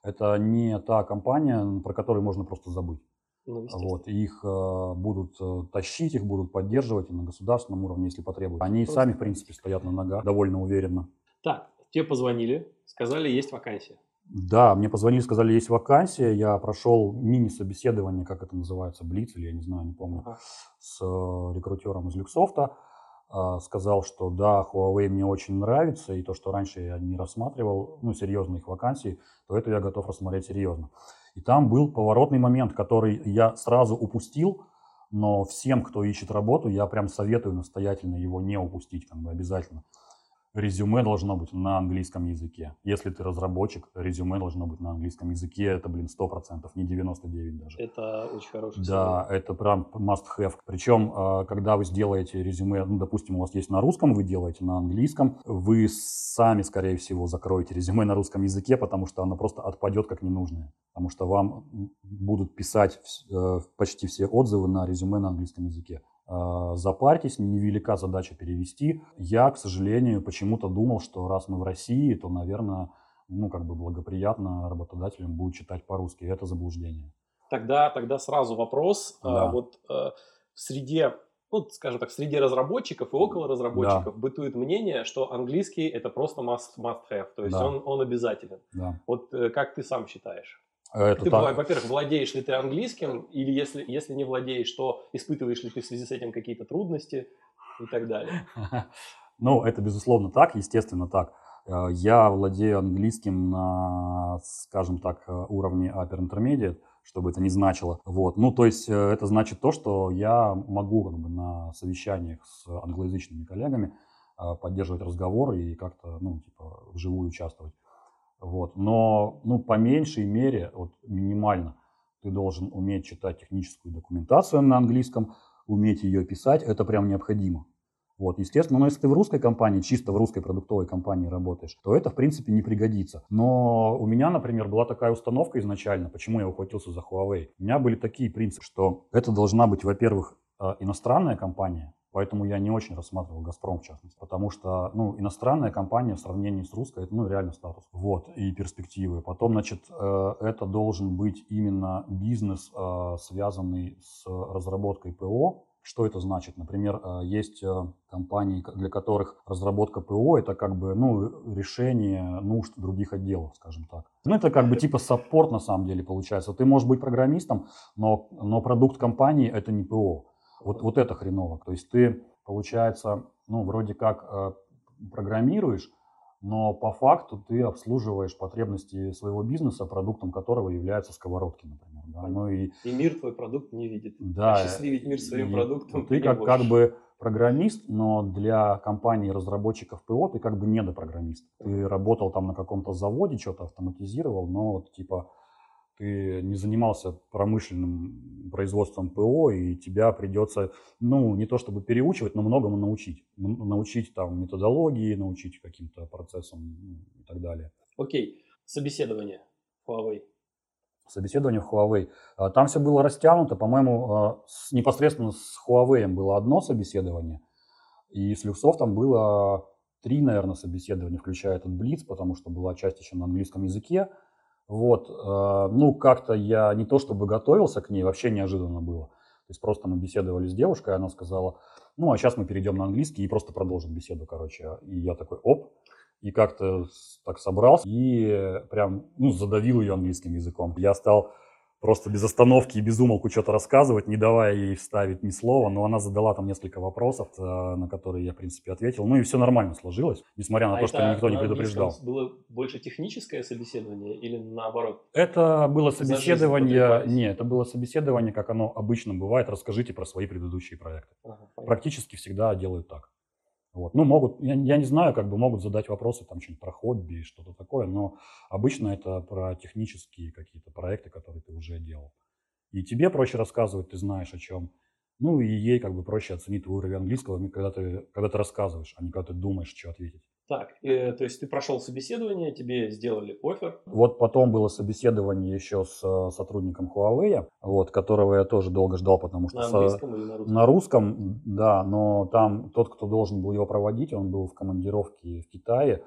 S3: Это не та компания, про которую можно просто забыть. Ну, вот, их э, будут э, тащить, их будут поддерживать и на государственном уровне, если потребуется. Они просто... сами, в принципе, стоят на ногах довольно уверенно.
S2: Так, тебе позвонили, сказали, есть вакансия.
S3: Да, мне позвонили, сказали, есть вакансия. Я прошел мини-собеседование, как это называется, Блиц, или я не знаю, не помню, с э, рекрутером из Люксофта. А, сказал, что да, Huawei мне очень нравится, и то, что раньше я не рассматривал, ну, серьезно их вакансий, то это я готов рассмотреть серьезно. И там был поворотный момент, который я сразу упустил, но всем, кто ищет работу, я прям советую настоятельно его не упустить, как бы обязательно резюме должно быть на английском языке. Если ты разработчик, резюме должно быть на английском языке. Это, блин, 100%, не 99 даже.
S2: Это очень хороший
S3: Да, совет. это прям must have. Причем, а, когда вы сделаете резюме, ну, допустим, у вас есть на русском, вы делаете на английском, вы сами, скорее всего, закроете резюме на русском языке, потому что оно просто отпадет как ненужное. Потому что вам будут писать э, почти все отзывы на резюме на английском языке. А, запарьтесь, невелика задача перевести. Я, к сожалению, почему-то думал, что раз мы в России, то, наверное, ну, как бы благоприятно работодателям будет читать по-русски. Это заблуждение.
S2: Тогда, тогда сразу вопрос. А, да. Вот э, в среде, ну, скажем так, в среде разработчиков и около разработчиков да. бытует мнение, что английский это просто must, must have, то есть да. он, он обязателен. Да. Вот э, как ты сам считаешь? Это ты, так. во-первых, владеешь ли ты английским, или если, если не владеешь, то испытываешь ли ты в связи с этим какие-то трудности и так далее?
S3: Ну, это безусловно так, естественно так. Э, я владею английским на, скажем так, уровне Upper Intermediate, чтобы это не значило. Вот. Ну, то есть э, это значит то, что я могу как бы, на совещаниях с англоязычными коллегами э, поддерживать разговор и как-то, ну, типа, вживую участвовать. Вот. Но ну, по меньшей мере, вот, минимально, ты должен уметь читать техническую документацию на английском, уметь ее писать, это прям необходимо. Вот, естественно, но если ты в русской компании, чисто в русской продуктовой компании работаешь, то это, в принципе, не пригодится. Но у меня, например, была такая установка изначально, почему я ухватился за Huawei. У меня были такие принципы, что это должна быть, во-первых, э, иностранная компания, Поэтому я не очень рассматривал «Газпром» в частности, потому что ну, иностранная компания в сравнении с русской – это ну, реально статус вот, и перспективы. Потом, значит, э, это должен быть именно бизнес, э, связанный с разработкой ПО, Что это значит? Например, э, есть компании, для которых разработка ПО это как бы ну, решение нужд других отделов, скажем так. Ну, это как бы типа саппорт на самом деле получается. Ты можешь быть программистом, но, но продукт компании это не ПО. Вот, вот это хреново. То есть ты, получается, ну, вроде как э, программируешь, но по факту ты обслуживаешь потребности своего бизнеса, продуктом которого являются сковородки, например. Да?
S2: Ну и, и мир твой продукт не видит.
S3: Да.
S2: Счастливить мир своим и, продуктом.
S3: Ты как, как бы программист, но для компании разработчиков ПО ты как бы недопрограммист. Ты работал там на каком-то заводе, что-то автоматизировал, но вот типа ты не занимался промышленным производством ПО, и тебя придется, ну, не то чтобы переучивать, но многому научить. Научить там методологии, научить каким-то процессам ну, и так далее.
S2: Окей, собеседование Huawei.
S3: Собеседование в Huawei. А, там все было растянуто, по-моему, а, непосредственно с Huawei было одно собеседование, и с Люксофтом было три, наверное, собеседования, включая этот Блиц, потому что была часть еще на английском языке. Вот, э, ну, как-то я не то чтобы готовился к ней, вообще неожиданно было. То есть просто мы беседовали с девушкой, она сказала, ну, а сейчас мы перейдем на английский и просто продолжим беседу, короче. И я такой, оп, и как-то так собрался и прям, ну, задавил ее английским языком. Я стал просто без остановки и без умолку что-то рассказывать, не давая ей вставить ни слова, но она задала там несколько вопросов, э, на которые я, в принципе, ответил. Ну и все нормально сложилось, несмотря на а то, что никто не предупреждал.
S2: было больше техническое собеседование или наоборот?
S3: Это было собеседование, нет, это было собеседование, как оно обычно бывает, расскажите про свои предыдущие проекты. Ага, Практически всегда делают так. Вот. Ну, могут, я, я не знаю, как бы могут задать вопросы, там что-нибудь про хобби, что-то такое, но обычно это про технические какие-то проекты, которые ты уже делал. И тебе проще рассказывать, ты знаешь о чем. Ну и ей как бы проще оценить твой уровень английского, когда ты, когда ты рассказываешь, а не когда ты думаешь, что ответить.
S2: Так, э, то есть ты прошел собеседование, тебе сделали офер.
S3: Вот потом было собеседование еще с э, сотрудником Huawei, вот, которого я тоже долго ждал, потому что...
S2: На английском со... или на русском?
S3: На русском, да, но там тот, кто должен был его проводить, он был в командировке в Китае,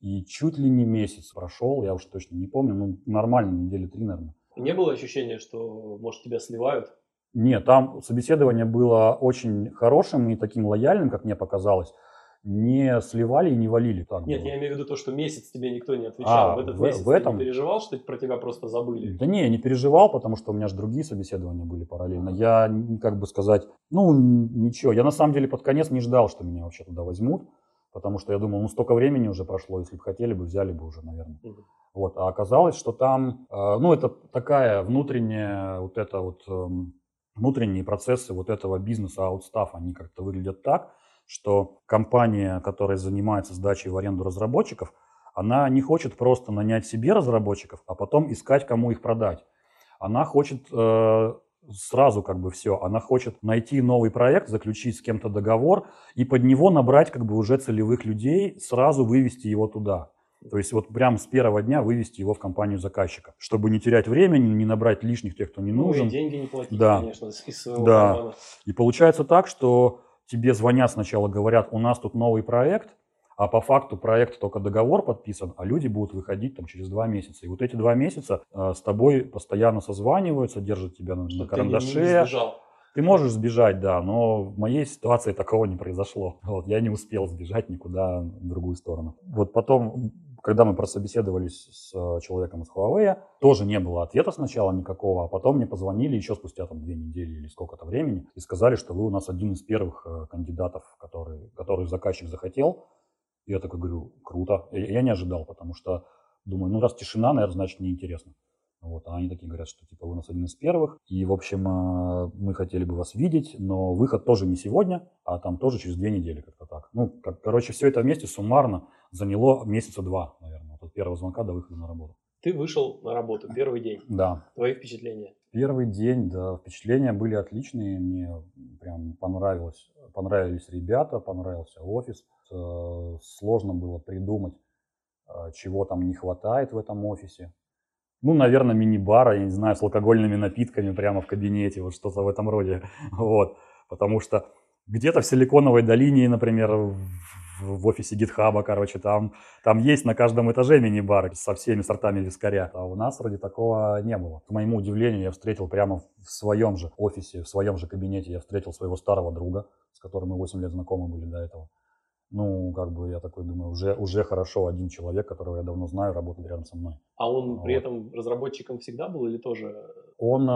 S3: и чуть ли не месяц прошел, я уж точно не помню, ну нормально, недели три, наверное.
S2: Не было ощущения, что, может, тебя сливают?
S3: Нет, там собеседование было очень хорошим и таким лояльным, как мне показалось не сливали и не валили.
S2: Так Нет, было. я имею в виду то, что месяц тебе никто не отвечал. А, в этот в, месяц в этом... ты не переживал, что про тебя просто забыли?
S3: Да не, я не переживал, потому что у меня же другие собеседования были параллельно. Я, как бы сказать, ну ничего. Я на самом деле под конец не ждал, что меня вообще туда возьмут, потому что я думал, ну столько времени уже прошло, если бы хотели бы, взяли бы уже, наверное. Угу. Вот, а оказалось, что там, э, ну это такая внутренняя, вот это вот, э, внутренние процессы вот этого бизнеса аутстаф, они как-то выглядят так, что компания, которая занимается сдачей в аренду разработчиков, она не хочет просто нанять себе разработчиков, а потом искать, кому их продать. Она хочет э, сразу как бы все. Она хочет найти новый проект, заключить с кем-то договор и под него набрать как бы уже целевых людей, сразу вывести его туда. То есть вот прям с первого дня вывести его в компанию заказчика, чтобы не терять времени, не набрать лишних тех, кто не ну, нужен. И
S2: деньги не платить,
S3: да.
S2: конечно, из своего
S3: да. Кармана. И получается так, что тебе звонят сначала, говорят, у нас тут новый проект, а по факту проект только договор подписан, а люди будут выходить там через два месяца. И вот эти два месяца э, с тобой постоянно созваниваются, держат тебя на, на карандаше. Ты, не, не ты можешь сбежать, да, но в моей ситуации такого не произошло. Вот, я не успел сбежать никуда в другую сторону. Вот потом когда мы прособеседовались с э, человеком из Huawei, тоже не было ответа сначала никакого, а потом мне позвонили еще спустя там две недели или сколько-то времени и сказали, что вы у нас один из первых э, кандидатов, который, который заказчик захотел. Я такой говорю, круто. Я не ожидал, потому что думаю, ну раз тишина, наверное, значит неинтересно. Вот, а они такие говорят, что типа вы у нас один из первых. И, в общем, э, мы хотели бы вас видеть, но выход тоже не сегодня, а там тоже через две недели как-то так. Ну, как, короче, все это вместе суммарно заняло месяца два, наверное, от первого звонка до выхода на работу.
S2: Ты вышел на работу первый день.
S3: Да.
S2: Твои впечатления?
S3: Первый день, да, впечатления были отличные. Мне прям понравилось, понравились ребята, понравился офис. Э, сложно было придумать, э, чего там не хватает в этом офисе. Ну, наверное, мини-бара, я не знаю, с алкогольными напитками прямо в кабинете, вот что-то в этом роде. Вот. Потому что где-то в Силиконовой долине, например, в, офисе гитхаба, короче, там, там есть на каждом этаже мини-бар со всеми сортами вискаря. А у нас вроде такого не было. К моему удивлению, я встретил прямо в своем же офисе, в своем же кабинете, я встретил своего старого друга, с которым мы 8 лет знакомы были до этого. Ну, как бы я такой думаю, уже, уже хорошо один человек, которого я давно знаю, работает рядом со мной.
S2: А он при этом разработчиком всегда был или тоже
S3: он,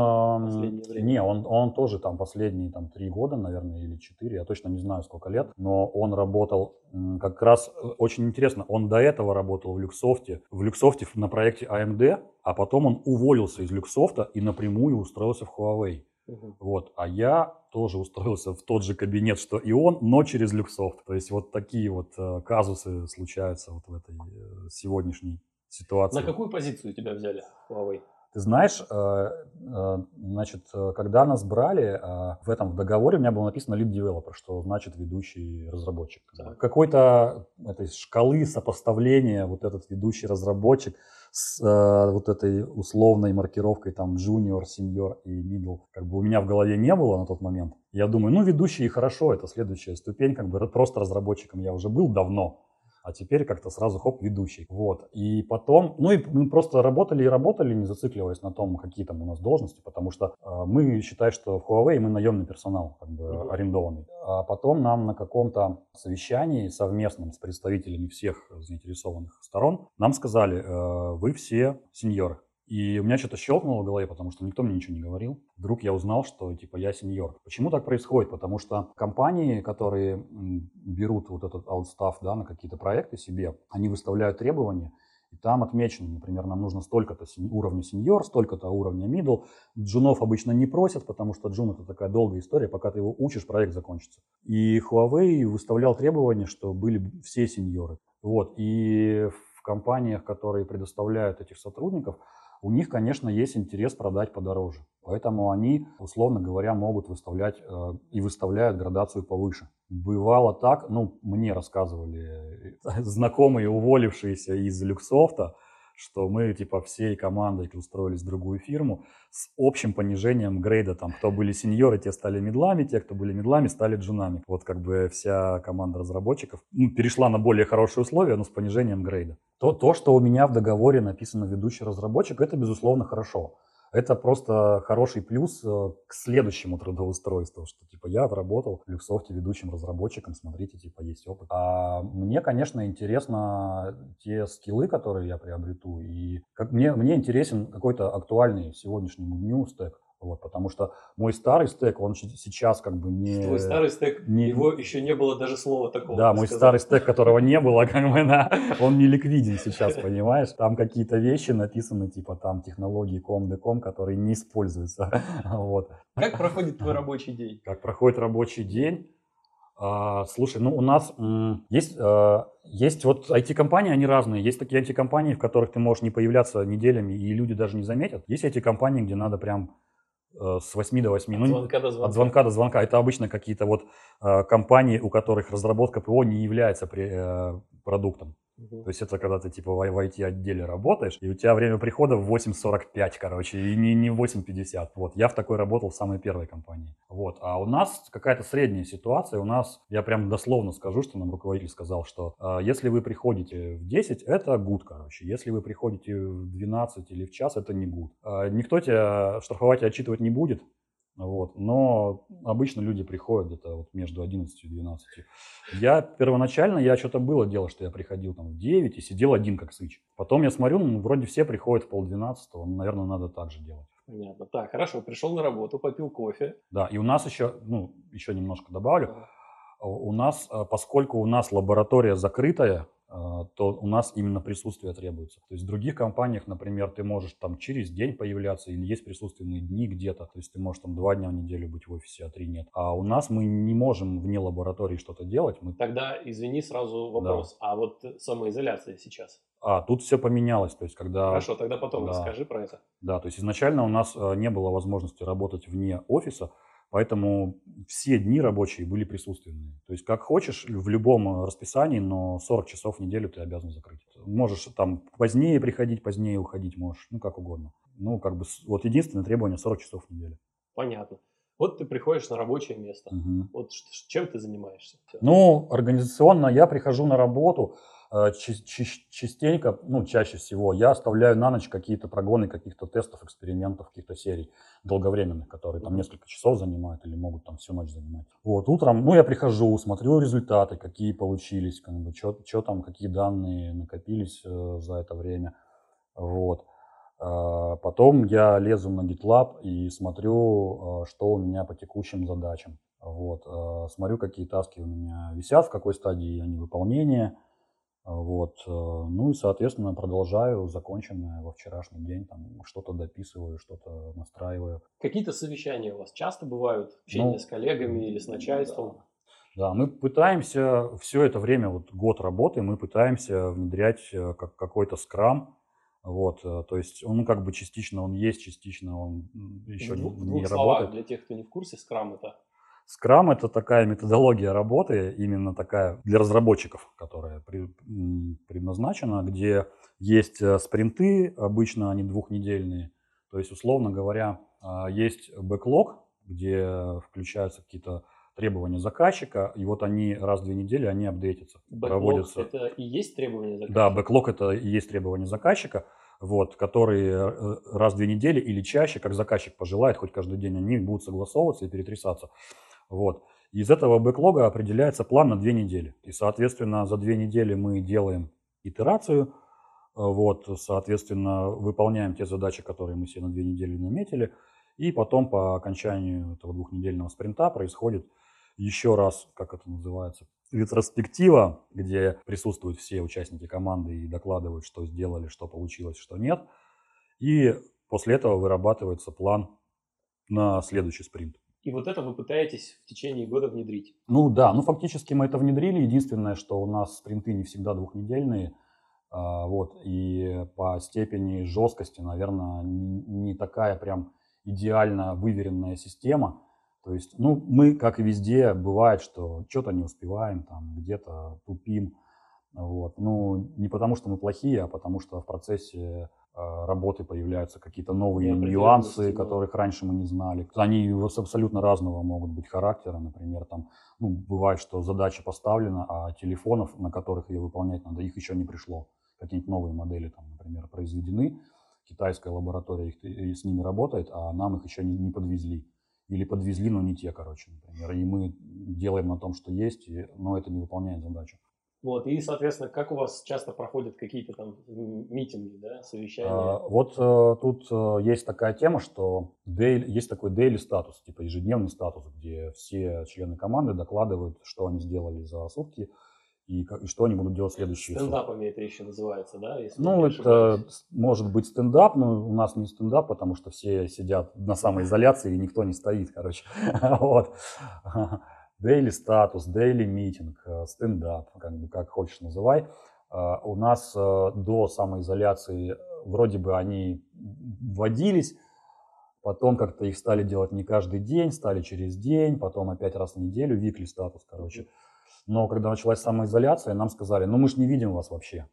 S3: последнее время? Не, он, он тоже там последние там, три года, наверное, или четыре, я точно не знаю, сколько лет, но он работал как раз, э, очень интересно, он до этого работал в Люксофте, в Люксофте на проекте AMD, а потом он уволился из Люксофта и напрямую устроился в Huawei. Угу. Вот. А я тоже устроился в тот же кабинет, что и он, но через Люксофт. То есть вот такие вот э, казусы случаются вот в этой э, сегодняшней ситуации.
S2: На какую позицию тебя взяли Huawei?
S3: Ты знаешь, э, значит, когда нас брали, в этом в договоре у меня было написано lead developer, что значит ведущий разработчик. Так. Какой-то этой шкалы сопоставления вот этот ведущий разработчик – с э, вот этой условной маркировкой там junior, senior и middle, как бы у меня в голове не было на тот момент. Я думаю, ну, ведущий хорошо, это следующая ступень, как бы просто разработчиком я уже был давно а теперь как-то сразу хоп, ведущий. Вот. И потом, ну и мы просто работали и работали, не зацикливаясь на том, какие там у нас должности, потому что э, мы считаем, что в Huawei мы наемный персонал, как бы mm-hmm. арендованный. А потом нам на каком-то совещании совместном с представителями всех заинтересованных сторон нам сказали, э, вы все сеньоры. И у меня что-то щелкнуло в голове, потому что никто мне ничего не говорил. Вдруг я узнал, что типа я сеньор. Почему так происходит? Потому что компании, которые берут вот этот аутстав да, на какие-то проекты себе, они выставляют требования, и там отмечено, например, нам нужно столько-то уровня сеньор, столько-то уровня middle. Джунов обычно не просят, потому что джун это такая долгая история, пока ты его учишь, проект закончится. И Huawei выставлял требования, что были все сеньоры. Вот. И в компаниях, которые предоставляют этих сотрудников, у них, конечно, есть интерес продать подороже. Поэтому они, условно говоря, могут выставлять э, и выставляют градацию повыше. Бывало так, ну, мне рассказывали знакомые, уволившиеся из Люксофта, что мы типа всей командой устроились в другую фирму с общим понижением грейда. Там, кто были сеньоры, те стали медлами, те, кто были медлами, стали джунами. Вот как бы вся команда разработчиков ну, перешла на более хорошие условия, но с понижением грейда. То, то, что у меня в договоре написано ведущий разработчик, это безусловно хорошо это просто хороший плюс э, к следующему трудоустройству, что типа я отработал в Люксофте ведущим разработчиком, смотрите, типа есть опыт. А мне, конечно, интересно те скиллы, которые я приобрету, и как мне, мне интересен какой-то актуальный сегодняшнему дню стек. Вот, потому что мой старый стек, он сейчас как бы не...
S2: Твой старый стек, не, его еще не было даже слова такого.
S3: Да, мой сказал. старый стек, которого не было, как бы, да, он не ликвиден сейчас, понимаешь? Там какие-то вещи написаны, типа там технологии com которые не используются. Вот.
S2: Как проходит твой рабочий день?
S3: Как проходит рабочий день? А, слушай, ну у нас м, есть, а, есть вот IT-компании, они разные. Есть такие IT-компании, в которых ты можешь не появляться неделями, и люди даже не заметят. Есть IT-компании, где надо прям с 8 до 8. От,
S2: ну, звонка до звонка.
S3: от звонка до звонка. Это обычно какие-то вот э, компании, у которых разработка ПО не является при, э, продуктом. Угу. То есть это когда ты типа в, IT-отделе работаешь, и у тебя время прихода в 8.45, короче, и не, не 8.50. Вот, я в такой работал в самой первой компании. Вот, а у нас какая-то средняя ситуация, у нас, я прям дословно скажу, что нам руководитель сказал, что э, если вы приходите в 10, это гуд, короче, если вы приходите в 12 или в час, это не гуд. Э, никто тебя штрафовать и отчитывать не будет, вот. Но обычно люди приходят где-то вот между 11 и 12. Я первоначально, я что-то было дело, что я приходил там в 9 и сидел один как сыч. Потом я смотрю, ну, вроде все приходят в полдвенадцатого, ну, наверное, надо так же делать.
S2: Понятно. Так, хорошо, пришел на работу, попил кофе.
S3: Да, и у нас еще, ну, еще немножко добавлю. У нас, э, поскольку у нас лаборатория закрытая, а, то у нас именно присутствие требуется. То есть в других компаниях, например, ты можешь там через день появляться или есть присутственные дни где-то. То есть ты можешь там два дня в неделю быть в офисе, а три нет. А у нас мы не можем вне лаборатории что-то делать. Мы...
S2: Тогда, извини, сразу вопрос. Да. А вот самоизоляция сейчас?
S3: А, тут все поменялось. То есть когда...
S2: Хорошо, тогда потом да. расскажи про это.
S3: Да, то есть изначально у нас э, не было возможности работать вне офиса. Поэтому все дни рабочие были присутственные. То есть как хочешь, в любом расписании, но 40 часов в неделю ты обязан закрыть. Можешь там позднее приходить, позднее уходить можешь, ну как угодно. Ну как бы вот единственное требование 40 часов в неделю.
S2: Понятно. Вот ты приходишь на рабочее место.
S3: Мгм.
S2: Вот чем ты занимаешься?
S3: Ну, организационно я прихожу на работу, э, частенько, ну, чаще всего, я оставляю на ночь какие-то прогоны каких-то тестов, экспериментов, каких-то серий долговременных, которые там несколько часов занимают или могут там всю ночь занимать. Вот, утром, ну, я прихожу, смотрю результаты, какие получились, как бы, что там, какие данные накопились э, за это время. Вот. А, Потом я лезу на GitLab и смотрю, а, что у меня по текущим задачам. Вот. а, Смотрю, какие таски у меня висят, в какой стадии они выполнения. Вот. э, Ну и, соответственно, продолжаю законченное во вчерашний день. Там что-то дописываю, что-то настраиваю.
S2: Какие-то совещания у вас часто бывают? Общение
S3: Ну,
S2: с коллегами или с начальством?
S3: Да, мы пытаемся все это время, вот год работы, мы пытаемся внедрять э, как, какой-то скрам. Вот, э, то есть он ну, как бы частично он есть, частично он еще
S2: в
S3: не,
S2: двух, в
S3: не
S2: двух словах,
S3: работает.
S2: для тех, кто не в курсе, скрам это
S3: Скрам это такая методология работы, именно такая для разработчиков, которая предназначена, где есть э, спринты, обычно они двухнедельные. То есть, условно говоря, а, есть бэклог, где включаются какие-то требования заказчика, и вот они раз в две недели они апдейтятся,
S2: Бэклог
S3: проводятся.
S2: это и есть требования заказчика?
S3: Да, бэклог это и есть требования заказчика, вот, которые э, раз в две недели или чаще, как заказчик пожелает, хоть каждый день они будут согласовываться и перетрясаться. Вот. Из этого бэклога определяется план на две недели. И, соответственно, за две недели мы делаем итерацию, э, вот, соответственно, выполняем те задачи, которые мы себе на две недели наметили, и потом по окончанию этого двухнедельного спринта происходит еще раз, как это называется, ретроспектива, где присутствуют все участники команды и докладывают, что сделали, что получилось, что нет. И после этого вырабатывается план на следующий спринт.
S2: И вот это вы пытаетесь в течение года внедрить.
S3: Ну да, ну фактически мы это внедрили. Единственное, что у нас спринты не всегда двухнедельные. а, Вот, и по степени жесткости, наверное, не, такая прям идеально выверенная система. То есть, ну, мы, как и везде, бывает, что что-то не успеваем, там, где-то тупим. Вот. Ну, не потому что мы плохие, а потому что в процессе работы появляются какие-то новые нюансы, которых раньше мы не знали. Они вот абсолютно разного могут быть характера. Например, там, ну, бывает, что задача поставлена, а телефонов, на которых ее выполнять надо, их еще не пришло. Какие-нибудь новые модели, там, например, произведены, китайская лаборатория их, и с ними работает, а нам их еще не, не подвезли. Или подвезли, но не те, короче, например. И мы делаем на том, что есть, но это не выполняет задачу.
S2: Вот, и, соответственно, как у вас часто проходят какие-то там митинги, да, совещания?
S3: А, Вот э, тут э, есть такая тема, что daily- есть такой daily статус, типа ежедневный статус, где все члены команды докладывают, что они сделали за сутки и, и что они будут делать в следующие сутки.
S2: Стендапами это еще называется, да? Если
S3: Ну, это может быть стендап, но у нас не стендап, потому что все сидят на самоизоляции и никто не стоит, короче. Вот. Daily статус, daily митинг, э, стендап, как бы как хочешь называй. А, У нас э, до самоизоляции э, вроде бы они вводились, потом как-то их стали делать не каждый день, стали через день, потом опять раз в неделю, викли статус, короче. Но когда началась самоизоляция, нам сказали, ну мы же не видим вас вообще.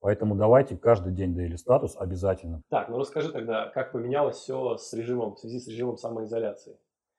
S3: Поэтому давайте каждый день daily статус обязательно.
S2: Так, ну расскажи тогда, как поменялось все с режимом, в связи с режимом самоизоляции.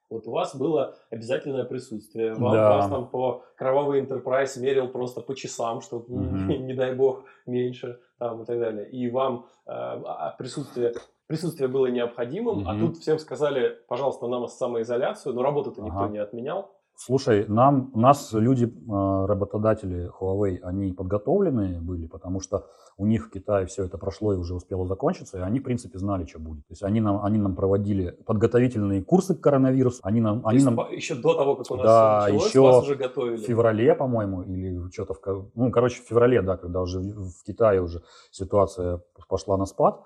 S2: Вот у вас было обязательное присутствие, вам,
S3: Да.
S2: вас там по кровавый Enterprise мерил просто по часам, чтобы,
S3: Мгм.
S2: не, дай бог, меньше там, и так далее. И вам э, а присутствие, присутствие было необходимым, а
S3: Мгм.
S2: тут всем сказали, пожалуйста, нам самоизоляцию, но работу-то никто
S3: Ага.
S2: не отменял.
S3: Слушай, нам, у нас люди, э, работодатели Huawei, они подготовленные были, потому что у них в Китае все это прошло и уже успело закончиться, и они, в принципе, знали, что будет. То есть они нам, они нам проводили подготовительные курсы к коронавирусу, они нам, они нам
S2: еще до того, как у нас
S3: Да,
S2: началось,
S3: еще
S2: вас уже готовили.
S3: в феврале, по-моему, или что-то в... Ну, короче, в феврале, да, когда уже в в Китае уже ситуация пошла на спад,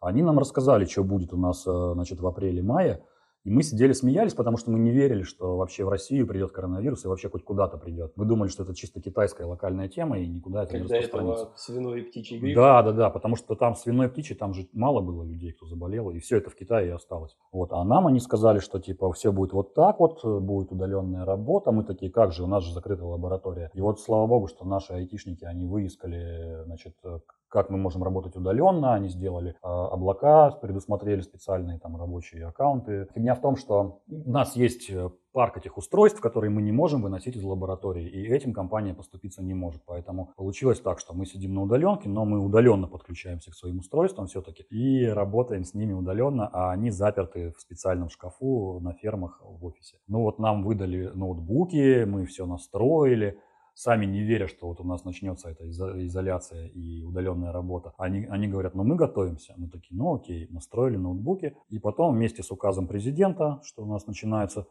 S3: они нам рассказали, что будет у нас, э, значит, в апреле-мае, и мы сидели, смеялись, потому что мы не верили, что вообще в Россию придет коронавирус и вообще хоть куда-то придет. Мы думали, что это чисто китайская локальная тема и никуда это не
S2: Когда
S3: распространится.
S2: этого свиной и птичий грипп.
S3: Да, да, да, потому что там свиной птичий, там же мало было людей, кто заболел, и все это в Китае и осталось. Вот, а нам они сказали, что типа все будет вот так вот, будет удаленная работа. Мы такие, как же, у нас же закрытая лаборатория. И вот слава богу, что наши айтишники, они выискали, значит, как мы можем работать удаленно, они сделали э, облака, предусмотрели специальные там рабочие аккаунты. Фигня в том, что у нас есть э, парк этих устройств, которые мы не можем выносить из лаборатории, и этим компания поступиться не может. Поэтому получилось так, что мы сидим на удаленке, но мы удаленно подключаемся к своим устройствам все-таки и работаем с ними удаленно, а они заперты в специальном шкафу на фермах в офисе. Ну вот нам выдали ноутбуки, мы все настроили, сами не веря, что вот у нас начнется эта изоляция и удаленная работа. Они, они говорят, ну мы готовимся. Мы такие, ну окей, настроили ноутбуки. И потом вместе с указом президента, что у нас начинаются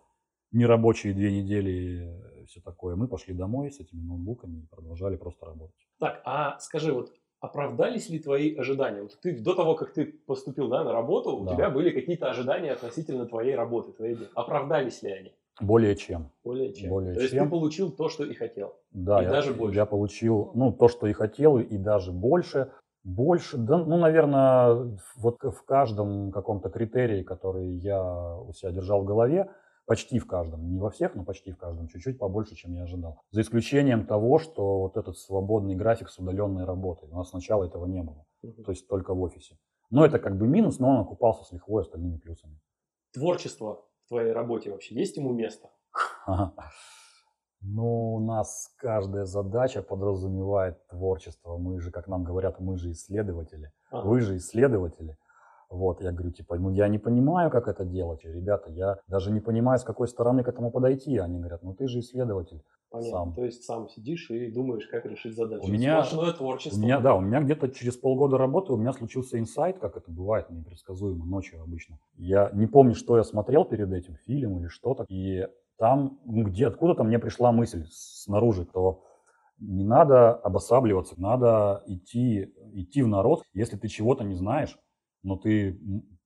S3: нерабочие две недели и все такое, мы пошли домой с этими ноутбуками и продолжали просто работать.
S2: Так, а скажи, вот оправдались ли твои ожидания? Вот ты до того, как ты поступил да, на работу, да. у тебя были какие-то ожидания относительно твоей работы, твоей Оправдались ли они?
S3: Более чем.
S2: Более чем. Более то есть чем. ты получил то, что и хотел.
S3: Да, и я, даже больше. Я получил ну, то, что и хотел, и даже больше. Больше, да, ну, наверное, вот в каждом каком-то критерии, который я у себя держал в голове, почти в каждом, не во всех, но почти в каждом, чуть-чуть побольше, чем я ожидал. За исключением того, что вот этот свободный график с удаленной работой. У нас сначала этого не было, mm-hmm. то есть только в офисе. Но это как бы минус, но он окупался с лихвой остальными плюсами.
S2: Творчество твоей работе вообще? Есть ему место?
S3: Ну, у нас каждая задача подразумевает творчество. Мы же, как нам говорят, мы же исследователи. Ага. Вы же исследователи. Вот, я говорю, типа, ну я не понимаю, как это делать. Ребята, я даже не понимаю, с какой стороны к этому подойти. Они говорят, ну ты же исследователь.
S2: Понятно. Сам. То есть сам сидишь и думаешь, как решить задачу.
S3: У меня,
S2: Сплошное творчество.
S3: У меня, да, у меня где-то через полгода работы у меня случился инсайт, как это бывает непредсказуемо ночью обычно. Я не помню, что я смотрел перед этим, фильм или что-то. И там, ну, где, откуда-то мне пришла мысль снаружи, то не надо обосабливаться, надо идти, идти в народ. Если ты чего-то не знаешь, но ты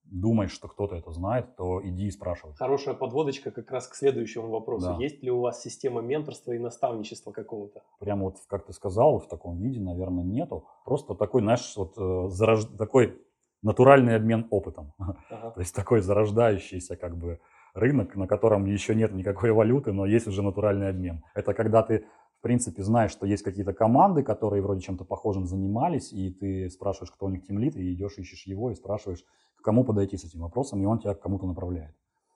S3: думаешь, что кто-то это знает, то иди и спрашивай.
S2: Хорошая подводочка как раз к следующему вопросу. Да. Есть ли у вас система менторства и наставничества какого-то?
S3: Прямо вот, как ты сказал, в таком виде, наверное, нету. Просто такой, знаешь, вот э, зарож... такой натуральный обмен опытом. Ага. То есть такой зарождающийся как бы рынок, на котором еще нет никакой валюты, но есть уже натуральный обмен. Это когда ты в принципе, знаешь, что есть какие-то команды, которые вроде чем-то похожим занимались, и ты спрашиваешь, кто у них тимлит, и идешь, ищешь его, и спрашиваешь, к кому подойти с этим вопросом, и он тебя к кому-то направляет.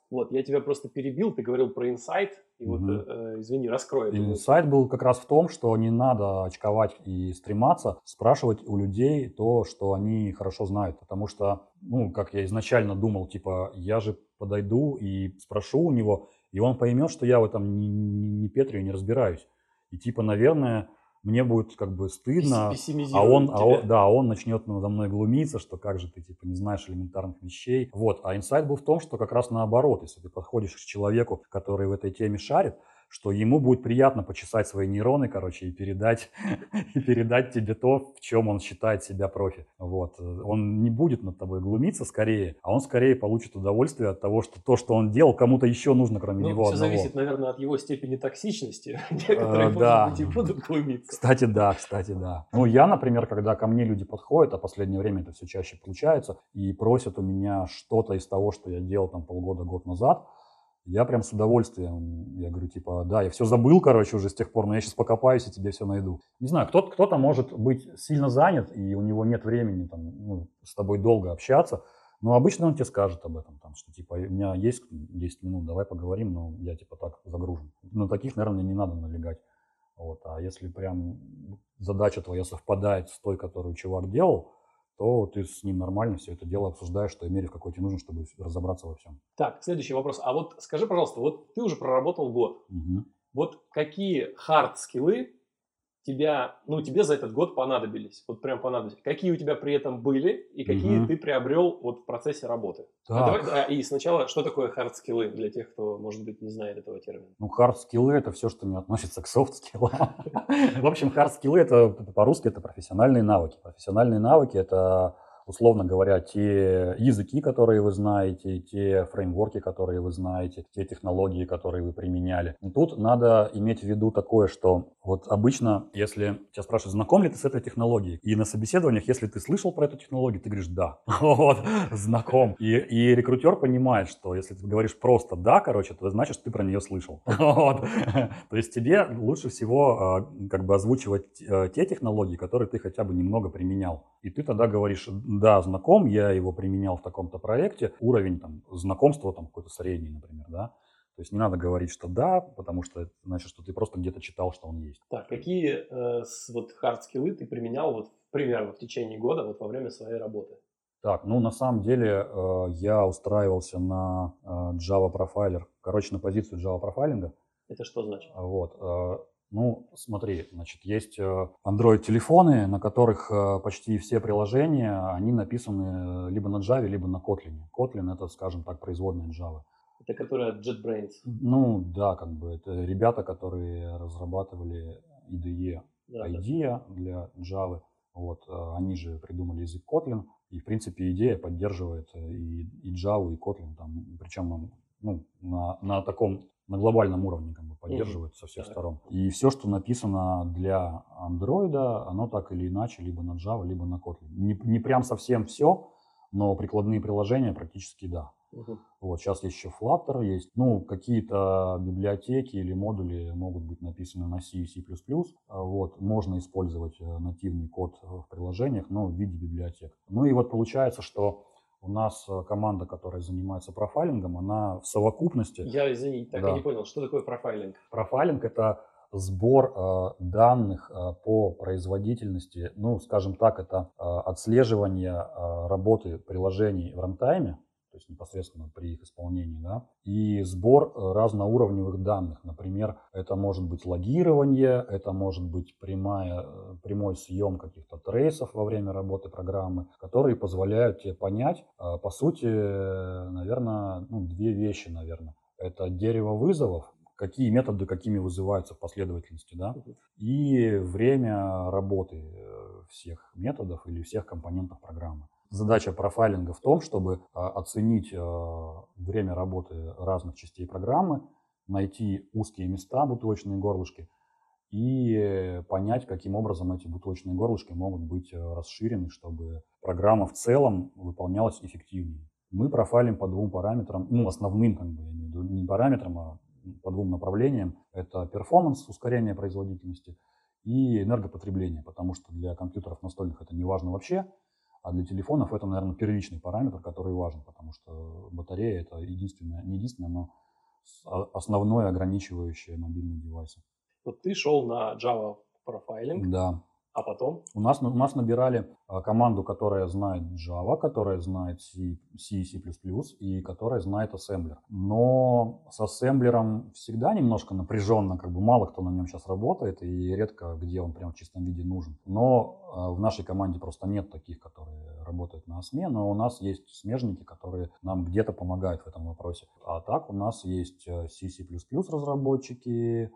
S2: Вот, я тебя просто перебил, ты говорил про инсайт, и угу. вот, э, извини, раскрой.
S3: Инсайт был как раз в том, что не надо очковать и стрематься, спрашивать у людей то, что они хорошо знают, потому что, ну, как я изначально думал, типа, я же подойду и спрошу у него, и он поймет, что я в этом не, не, не Петрию не разбираюсь. И типа, наверное, мне будет как бы стыдно, а он, а он, да, он начнет надо мной глумиться, что как же ты типа не знаешь элементарных вещей. Вот, а инсайт был в том, что как раз наоборот, если ты подходишь к человеку, который в этой теме шарит, что ему будет приятно почесать свои нейроны, короче, и передать, и передать тебе то, в чем он считает себя профи. Вот. Он не будет над тобой глумиться скорее, а он скорее получит удовольствие от того, что то, что он делал, кому-то еще нужно, кроме ну, него
S2: все одного. зависит, наверное, от его степени токсичности. Некоторые, да. может быть, и будут глумиться.
S3: Кстати, да, кстати, да. Ну, я, например, когда ко мне люди подходят, а в последнее время это все чаще получается, и просят у меня что-то из того, что я делал там полгода, год назад, я прям с удовольствием, я говорю, типа, да, я все забыл, короче, уже с тех пор, но я сейчас покопаюсь и тебе все найду. Не знаю, кто-то, кто-то может быть сильно занят, и у него нет времени там, ну, с тобой долго общаться, но обычно он тебе скажет об этом, там, что типа, у меня есть 10 минут, давай поговорим, но я типа так загружен. На таких, наверное, не надо налегать. Вот. А если прям задача твоя совпадает с той, которую чувак делал, то ты с ним нормально все это дело обсуждаешь, что мере в какой тебе нужен, чтобы разобраться во всем.
S2: Так, следующий вопрос. А вот скажи, пожалуйста, вот ты уже проработал год. Угу. Вот какие хард-скиллы тебя, ну, тебе за этот год понадобились? Вот прям понадобились. Какие у тебя при этом были и какие угу. ты приобрел вот в процессе работы? А давай, а, и сначала, что такое хард-скиллы для тех, кто, может быть, не знает этого термина?
S3: Ну, хард-скиллы – это все, что не относится к софт-скиллам. В общем, хард-скиллы – это по-русски это профессиональные навыки. Профессиональные навыки – это условно говоря, те языки, которые вы знаете, те фреймворки, которые вы знаете, те технологии, которые вы применяли. Тут надо иметь в виду такое, что Вот обычно, если тебя спрашивают, знаком ли ты с этой технологией, и на собеседованиях, если ты слышал про эту технологию, ты говоришь «да». Вот, знаком. И, и рекрутер понимает, что если ты говоришь просто «да», короче, то значит, что ты про нее слышал. Вот. То есть тебе лучше всего а, как бы озвучивать э, те технологии, которые ты хотя бы немного применял. И ты тогда говоришь «да, знаком, я его применял в таком-то проекте», уровень там знакомства там какой-то средний, например, да, то есть не надо говорить, что да, потому что это значит, что ты просто где-то читал, что он есть.
S2: Так, какие э, вот хард-скиллы ты применял вот примерно в течение года вот во время своей работы?
S3: Так, ну на самом деле э, я устраивался на э, Java Profiler, короче, на позицию Java профайлинга.
S2: Это что значит?
S3: Вот. Э, ну, смотри, значит, есть э, Android-телефоны, на которых э, почти все приложения, они написаны либо на Java, либо на Kotlin. Kotlin — это, скажем так, производная Java.
S2: Это которая JetBrains.
S3: Ну да, как бы это ребята, которые разрабатывали IDE, да, IDEA да. для Java. Вот, э, они же придумали язык Kotlin, и в принципе идея поддерживает э, и, и Java, и Kotlin, там, причем ну, на, на таком на глобальном уровне как бы поддерживает mm-hmm. со всех так. сторон. И все, что написано для Android, оно так или иначе либо на Java, либо на Kotlin. Не, не прям совсем все, но прикладные приложения практически да. Угу. Вот сейчас есть еще Flutter, есть, ну, какие-то библиотеки или модули могут быть написаны на C и C++. Вот, можно использовать э, нативный код в приложениях, но в виде библиотек. Ну и вот получается, что у нас э, команда, которая занимается профайлингом, она в совокупности...
S2: Я, извини, так да. и не понял, что такое профайлинг?
S3: Профайлинг – это сбор э, данных э, по производительности, ну, скажем так, это э, отслеживание э, работы приложений в рантайме, есть непосредственно при их исполнении, да, и сбор э, разноуровневых данных. Например, это может быть логирование, это может быть прямая, э, прямой съем каких-то трейсов во время работы программы, которые позволяют тебе понять, э, по сути, наверное, ну, две вещи, наверное. Это дерево вызовов, какие методы какими вызываются в последовательности, да, и время работы всех методов или всех компонентов программы. Задача профайлинга в том, чтобы а, оценить а, время работы разных частей программы, найти узкие места, бутылочные горлышки, и понять, каким образом эти бутылочные горлышки могут быть а, расширены, чтобы программа в целом выполнялась эффективнее. Мы профайлим по двум параметрам, ну, основным, как бы, не параметрам, а по двум направлениям. Это перформанс, ускорение производительности, и энергопотребление, потому что для компьютеров настольных это не важно вообще, а для телефонов это, наверное, первичный параметр, который важен, потому что батарея это единственное, не единственное, но основное ограничивающее мобильные девайсы.
S2: Вот ты шел на Java профайлинг.
S3: Да.
S2: А потом?
S3: У нас, у нас набирали а, команду, которая знает Java, которая знает C, C, и которая знает ассемблер. Но с ассемблером всегда немножко напряженно, как бы мало кто на нем сейчас работает и редко где он прям в чистом виде нужен. Но а, в нашей команде просто нет таких, которые работают на ОСМе, но у нас есть смежники, которые нам где-то помогают в этом вопросе. А так у нас есть э, C, C++ разработчики,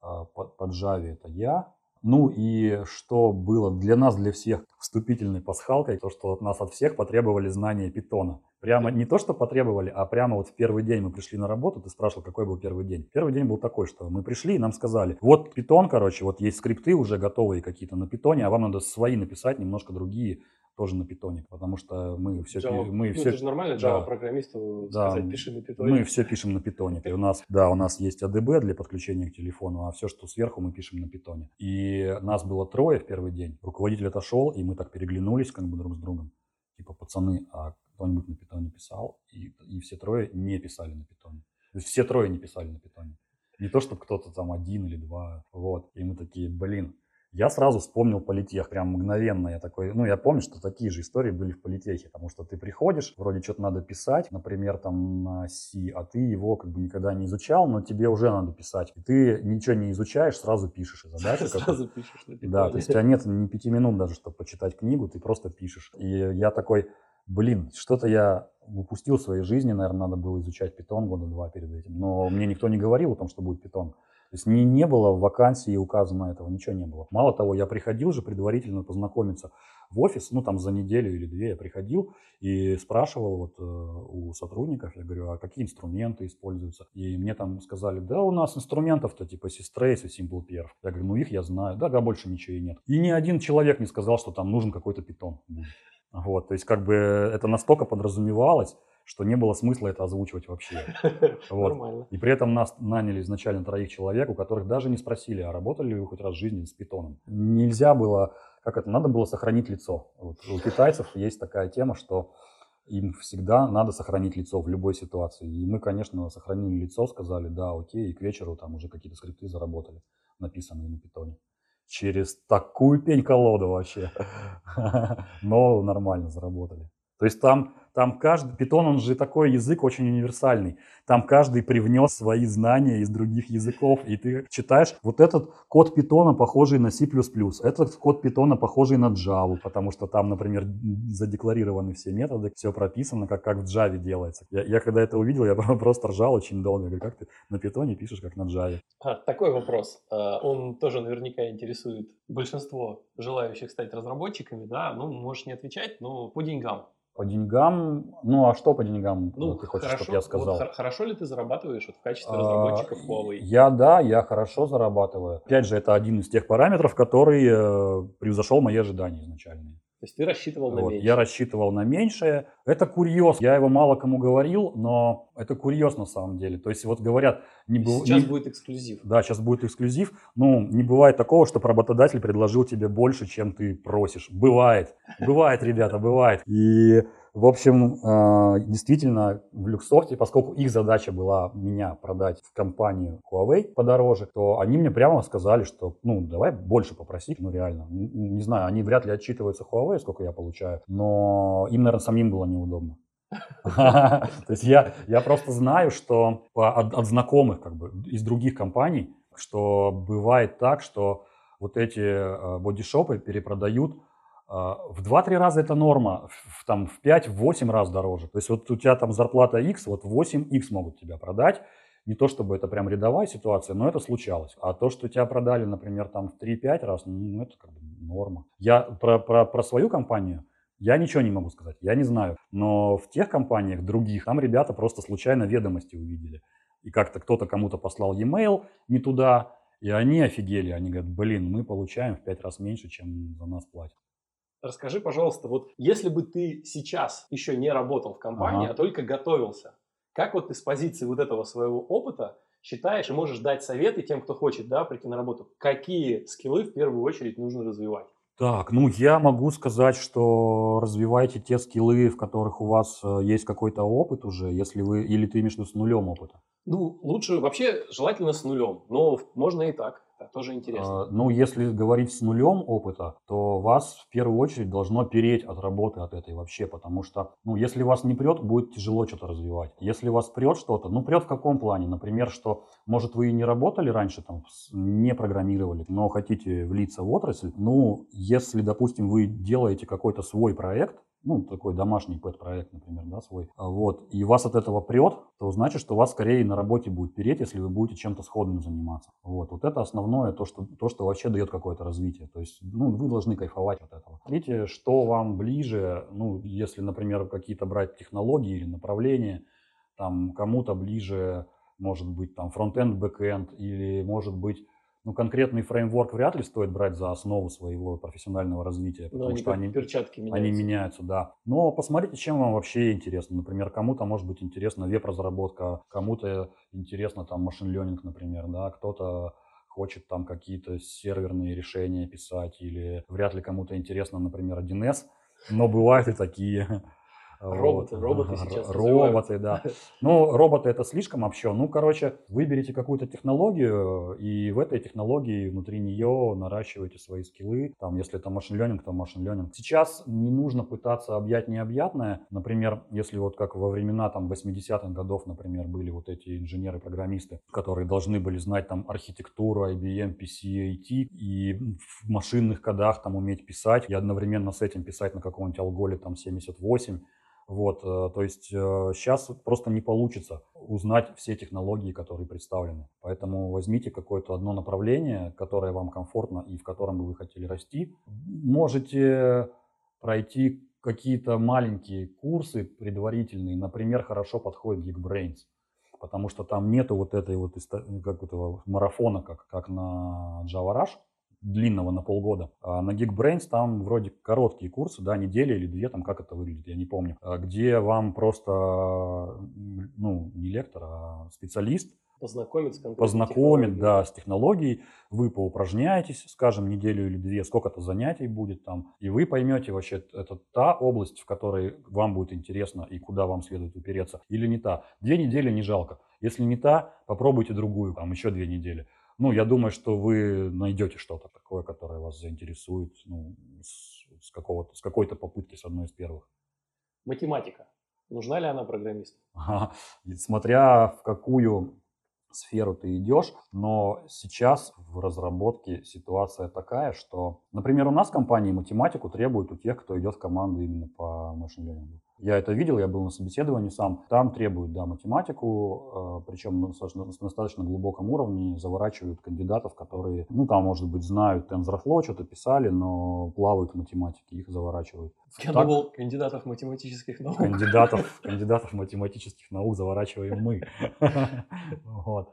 S3: а, под, под Java это я, ну и что было для нас, для всех вступительной пасхалкой, то, что от нас от всех потребовали знания питона. Прямо не то, что потребовали, а прямо вот в первый день мы пришли на работу, ты спрашивал, какой был первый день. Первый день был такой, что мы пришли и нам сказали, вот питон, короче, вот есть скрипты уже готовые какие-то на питоне, а вам надо свои написать, немножко другие, тоже на питоне, потому что мы все...
S2: Java, мы
S3: ну,
S2: все это же нормально Java да, программисту да, сказать, пиши на питоне.
S3: Мы все пишем на питоне. И у нас, да, у нас есть ADB для подключения к телефону, а все, что сверху, мы пишем на питоне. И нас было трое в первый день. Руководитель отошел, и мы так переглянулись как бы друг с другом. Типа, пацаны, а кто-нибудь на питоне писал? И, и все трое не писали на питоне. То есть все трое не писали на питоне. Не то, чтобы кто-то там один или два. Вот. И мы такие, блин, я сразу вспомнил политех, прям мгновенно я такой, ну я помню, что такие же истории были в политехе, потому что ты приходишь, вроде что-то надо писать, например, там на C, а ты его как бы никогда не изучал, но тебе уже надо писать. И ты ничего не изучаешь, сразу пишешь и задачу.
S2: Сразу пишешь.
S3: Да, то есть у тебя нет ни пяти минут даже, чтобы почитать книгу, ты просто пишешь. И я такой, блин, что-то я упустил в своей жизни, наверное, надо было изучать питон года два перед этим. Но мне никто не говорил о том, что будет питон. То есть не, не было в вакансии указано этого, ничего не было. Мало того, я приходил же предварительно познакомиться в офис, ну там за неделю или две я приходил и спрашивал вот э, у сотрудников, я говорю, а какие инструменты используются? И мне там сказали, да у нас инструментов-то типа Systrace и SimplePerf. Я говорю, ну их я знаю, да, да, больше ничего и нет. И ни один человек не сказал, что там нужен какой-то питон. Вот, то есть как бы это настолько подразумевалось, что не было смысла это озвучивать вообще. Вот. Нормально. И при этом нас наняли изначально троих человек, у которых даже не спросили, а работали ли вы хоть раз в жизни с питоном. Нельзя было как это, надо было сохранить лицо. Вот у китайцев есть такая тема, что им всегда надо сохранить лицо в любой ситуации. И мы, конечно, сохранили лицо, сказали, да, окей, и к вечеру там уже какие-то скрипты заработали, написанные на питоне. Через такую пень-колоду вообще. Но нормально заработали. То есть там там каждый, питон, он же такой язык очень универсальный. Там каждый привнес свои знания из других языков. И ты читаешь, вот этот код питона похожий на C++, этот код питона похожий на Java, потому что там, например, задекларированы все методы, все прописано, как, как в Java делается. Я, я когда это увидел, я просто ржал очень долго. Я говорю, как ты на питоне пишешь, как на Java?
S2: А, такой вопрос. А, он тоже наверняка интересует большинство желающих стать разработчиками, да? Ну, можешь не отвечать, но по деньгам.
S3: По деньгам, ну а что по деньгам ну, ты хочешь, хорошо, чтобы я сказал?
S2: Вот, хорошо ли ты зарабатываешь вот в качестве разработчика а, Huawei?
S3: Я да, я хорошо зарабатываю. Опять же, это один из тех параметров, который э, превзошел мои ожидания изначальные.
S2: То есть ты рассчитывал вот, на меньшее?
S3: Я рассчитывал на меньшее. Это курьез. Я его мало кому говорил, но это курьез на самом деле. То есть вот говорят...
S2: Не быв... Сейчас не... будет эксклюзив.
S3: Да, сейчас будет эксклюзив. Ну, не бывает такого, что работодатель предложил тебе больше, чем ты просишь. Бывает. Бывает, ребята, бывает. И в общем, э, действительно, в Люксофте, поскольку их задача была меня продать в компанию Huawei подороже, то они мне прямо сказали, что, ну, давай больше попроси, ну, реально. Не знаю, они вряд ли отчитываются Huawei, сколько я получаю, но им, наверное, самим было неудобно. То есть я, я просто знаю, что от, от знакомых как бы из других компаний, что бывает так, что вот эти э, бодишопы перепродают в 2-3 раза это норма, в, там, в 5-8 раз дороже. То есть вот у тебя там зарплата X, вот 8X могут тебя продать. Не то чтобы это прям рядовая ситуация, но это случалось. А то, что тебя продали, например, там в 3-5 раз, ну это как бы норма. Я про, про, про свою компанию, я ничего не могу сказать, я не знаю. Но в тех компаниях других, там ребята просто случайно ведомости увидели. И как-то кто-то кому-то послал e-mail не туда, и они офигели. Они говорят, блин, мы получаем в 5 раз меньше, чем за нас платят.
S2: Расскажи, пожалуйста, вот если бы ты сейчас еще не работал в компании, ага. а только готовился, как вот ты с позиции вот этого своего опыта считаешь и можешь дать советы тем, кто хочет да, прийти на работу, какие скиллы в первую очередь нужно развивать?
S3: Так, ну я могу сказать, что развивайте те скиллы, в которых у вас э, есть какой-то опыт уже, если вы, или ты имеешь в виду с нулем опыта?
S2: Ну, лучше вообще желательно с нулем, но можно и так. Это тоже интересно.
S3: А, ну, если говорить с нулем опыта, то вас в первую очередь должно переть от работы от этой вообще, потому что, ну, если вас не прет, будет тяжело что-то развивать. Если вас прет что-то, ну, прет в каком плане? Например, что, может, вы и не работали раньше, там, не программировали, но хотите влиться в отрасль, ну, если, допустим, вы делаете какой-то свой проект, ну, такой домашний пэт-проект, например, да, свой, а вот, и вас от этого прет, то значит, что вас скорее на работе будет переть, если вы будете чем-то сходным заниматься. Вот, вот это основное, то что, то, что вообще дает какое-то развитие. То есть, ну, вы должны кайфовать от этого. Смотрите, что вам ближе, ну, если, например, какие-то брать технологии или направления, там, кому-то ближе, может быть, там, фронтенд, бэкенд, или, может быть, ну, конкретный фреймворк вряд ли стоит брать за основу своего профессионального развития,
S2: потому Но они что они,
S3: перчатки меняются. они меняются, да. Но посмотрите, чем вам вообще интересно. Например, кому-то может быть интересна веб-разработка, кому-то интересно там machine learning, например, да, кто-то хочет там какие-то серверные решения писать, или вряд ли кому-то интересно, например, 1С, но бывают и такие.
S2: Роботы, вот. роботы сейчас
S3: Роботы, да. Ну, роботы это слишком общо. Ну, короче, выберите какую-то технологию, и в этой технологии внутри нее наращивайте свои скиллы. Там, если это машин ленинг, то машин ленинг. Сейчас не нужно пытаться объять необъятное. Например, если вот как во времена там 80-х годов, например, были вот эти инженеры-программисты, которые должны были знать там архитектуру IBM, PC, AT, и в машинных кодах там уметь писать, и одновременно с этим писать на каком-нибудь алголе там 78, Вот, э, то есть сейчас просто не получится узнать все технологии, которые представлены. Поэтому возьмите какое-то одно направление, которое вам комфортно и в котором бы вы хотели расти. Можете пройти какие-то маленькие курсы предварительные, например, хорошо подходит Geekbrains, потому что там нету вот этой вот как этого марафона, как, как на Java Rush, длинного на полгода. А на Geekbrains там вроде короткие курсы, да, неделя или две, там как это выглядит, я не помню, а где вам просто, ну, не лектор, а специалист
S2: Познакомить с
S3: Познакомит, да, с технологией. Вы поупражняетесь, скажем, неделю или две, сколько-то занятий будет там. И вы поймете вообще, это та область, в которой вам будет интересно и куда вам следует упереться, или не та. Две недели не жалко. Если не та, попробуйте другую, там еще две недели. Ну, я думаю, что вы найдете что-то такое, которое вас заинтересует ну, с, с, какого-то, с какой-то попытки, с одной из первых.
S2: Математика. Нужна ли она программисту? Ага.
S3: Смотря в какую сферу ты идешь, но сейчас в разработке ситуация такая, что, например, у нас в компании математику требуют у тех, кто идет в команду именно по learning. Я это видел, я был на собеседовании сам. Там требуют, да, математику, э, причем на достаточно глубоком уровне заворачивают кандидатов, которые, ну, там, может быть, знают TensorFlow, что-то писали, но плавают в математике, их заворачивают.
S2: Я так, думал, кандидатов математических наук.
S3: Кандидатов, кандидатов математических наук заворачиваем мы. Вот.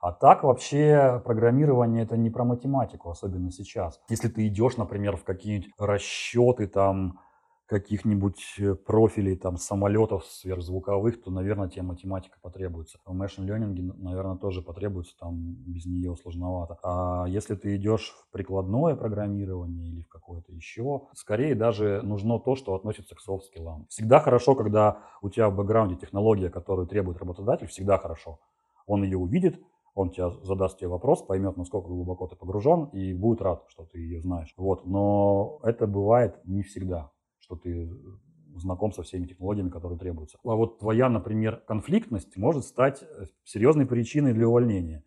S3: А так вообще программирование это не про математику, особенно сейчас. Если ты идешь, например, в какие-нибудь расчеты там, каких-нибудь э, профилей там самолетов сверхзвуковых, то, наверное, тебе математика потребуется. В machine learning, наверное, тоже потребуется, там без нее сложновато. А если ты идешь в прикладное программирование или в какое-то еще, скорее даже нужно то, что относится к софт-скиллам. Всегда хорошо, когда у тебя в бэкграунде технология, которую требует работодатель, всегда хорошо. Он ее увидит, он тебя задаст тебе вопрос, поймет, насколько глубоко ты погружен, и будет рад, что ты ее знаешь. Вот. Но это бывает не всегда что ты знаком со всеми технологиями, которые требуются. А вот твоя, например, конфликтность может стать э, серьезной причиной для увольнения.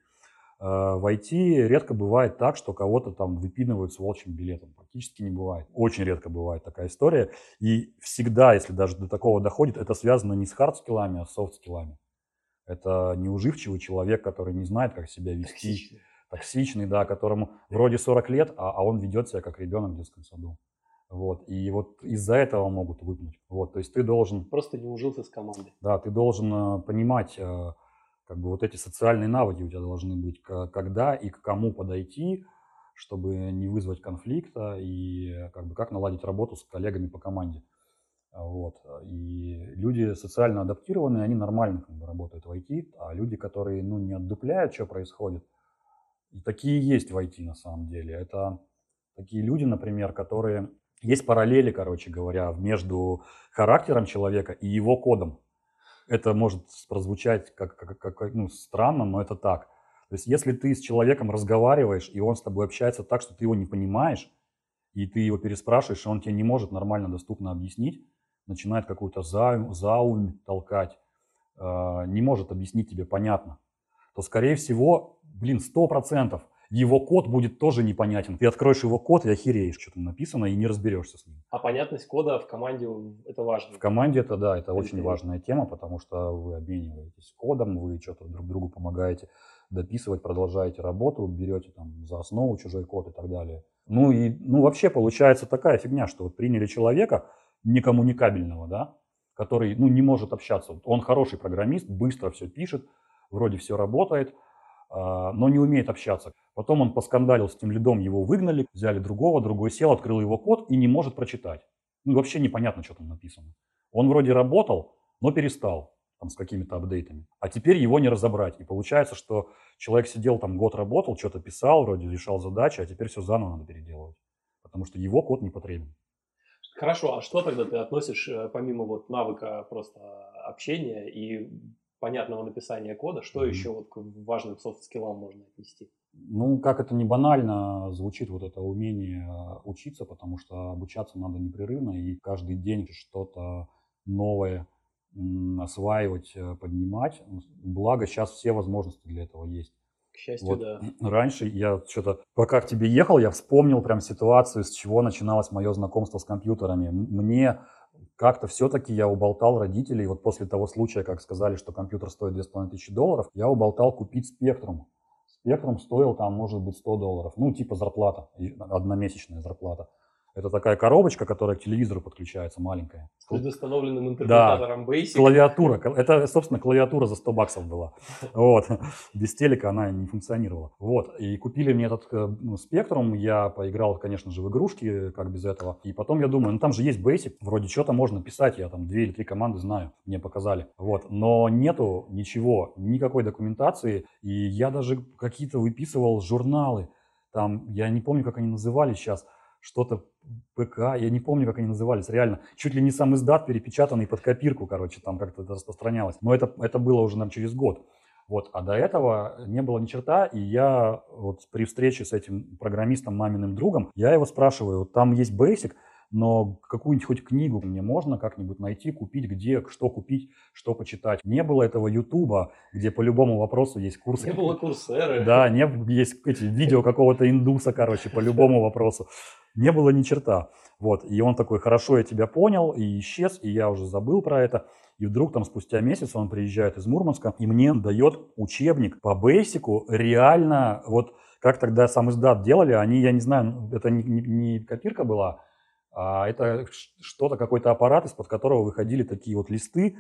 S3: Э, в IT редко бывает так, что кого-то там выпинывают с волчьим билетом. Практически не бывает. Очень редко бывает такая история. И всегда, если даже до такого доходит, это связано не с хард-скиллами, а с софт-скиллами. Это неуживчивый человек, который не знает, как себя вести. Токсичный. Токсичный, да, которому вроде 40 лет, а, а он ведет себя как ребенок в детском саду. Вот, и вот из-за этого могут выпнуть. Вот, то есть ты должен...
S2: Просто не ужился с командой.
S3: Да, ты должен э, понимать, э, как бы вот эти социальные навыки у тебя должны быть, когда и к кому подойти, чтобы не вызвать конфликта и э, как бы как наладить работу с коллегами по команде. Вот. И люди социально адаптированные, они нормально как бы, работают в IT, а люди, которые ну, не отдупляют, что происходит, такие есть в IT на самом деле. Это такие люди, например, которые есть параллели, короче говоря, между характером человека и его кодом. Это может прозвучать как, как, как ну, странно, но это так. То есть если ты с человеком разговариваешь, и он с тобой общается так, что ты его не понимаешь, и ты его переспрашиваешь, и он тебе не может нормально, доступно объяснить, начинает какую-то заум, заум толкать, э, не может объяснить тебе понятно, то, скорее всего, блин, сто процентов – его код будет тоже непонятен. Ты откроешь его код и охереешь, что там написано, и не разберешься с ним.
S2: А понятность кода в команде это важно?
S3: В команде это, да, это, это очень важная тема, потому что вы обмениваетесь кодом, вы что-то друг другу помогаете дописывать, продолжаете работу, берете там за основу чужой код и так далее. Ну и ну, вообще получается такая фигня, что вот приняли человека некоммуникабельного, да, который ну, не может общаться. Он хороший программист, быстро все пишет, вроде все работает, но не умеет общаться. Потом он поскандалил с тем лидом, его выгнали, взяли другого, другой сел, открыл его код и не может прочитать. Ну, вообще непонятно, что там написано. Он вроде работал, но перестал там, с какими-то апдейтами. А теперь его не разобрать. И получается, что человек сидел там год работал, что-то писал, вроде решал задачи, а теперь все заново надо переделывать. Потому что его код не потребен.
S2: Хорошо, а что тогда ты относишь, э, помимо вот навыка просто общения и понятного написания кода, что mm-hmm. еще вот к важным софт-скиллам можно отнести?
S3: Ну, как это не банально звучит вот это умение э, учиться, потому что обучаться надо непрерывно и каждый день что-то новое осваивать, э, поднимать. Благо сейчас все возможности для этого есть.
S2: К счастью, вот да.
S3: Раньше я что-то, пока к тебе ехал, я вспомнил прям ситуацию, с чего начиналось мое знакомство с компьютерами. Мне как-то все-таки я уболтал родителей, вот после того случая, как сказали, что компьютер стоит 2500 долларов, я уболтал купить спектрум. Спектрум стоил там, может быть, 100 долларов, ну, типа зарплата, одномесячная зарплата. Это такая коробочка, которая к телевизору подключается, маленькая.
S2: С предустановленным интерпретатором
S3: да.
S2: Basic.
S3: Клавиатура. Это, собственно, клавиатура за 100 баксов была. Вот. Без телека она не функционировала. Вот. И купили мне этот э, ну, спектрум. Я поиграл, конечно же, в игрушки, как без этого. И потом я думаю, ну там же есть Basic. Вроде что-то можно писать. Я там две или три команды знаю. Мне показали. Вот. Но нету ничего, никакой документации. И я даже какие-то выписывал журналы. Там, я не помню, как они назывались сейчас что-то ПК, я не помню, как они назывались, реально, чуть ли не сам издат, перепечатанный под копирку, короче, там как-то распространялось. Но это, это было уже, наверное, через год. Вот, а до этого не было ни черта, и я вот при встрече с этим программистом, маминым другом, я его спрашиваю, вот там есть Basic, но какую-нибудь хоть книгу мне можно как-нибудь найти, купить, где, что купить, что почитать. Не было этого Ютуба, где по любому вопросу есть курсы.
S2: Не было курсеры.
S3: Да, не, есть эти видео какого-то индуса, короче, по любому вопросу. Не было ни черта. Вот, и он такой, хорошо, я тебя понял, и исчез, и я уже забыл про это. И вдруг там спустя месяц он приезжает из Мурманска и мне дает учебник по бейсику реально, вот как тогда сам издат делали, они, я не знаю, это не, не, не копирка была, а это что-то, какой-то аппарат, из-под которого выходили такие вот листы,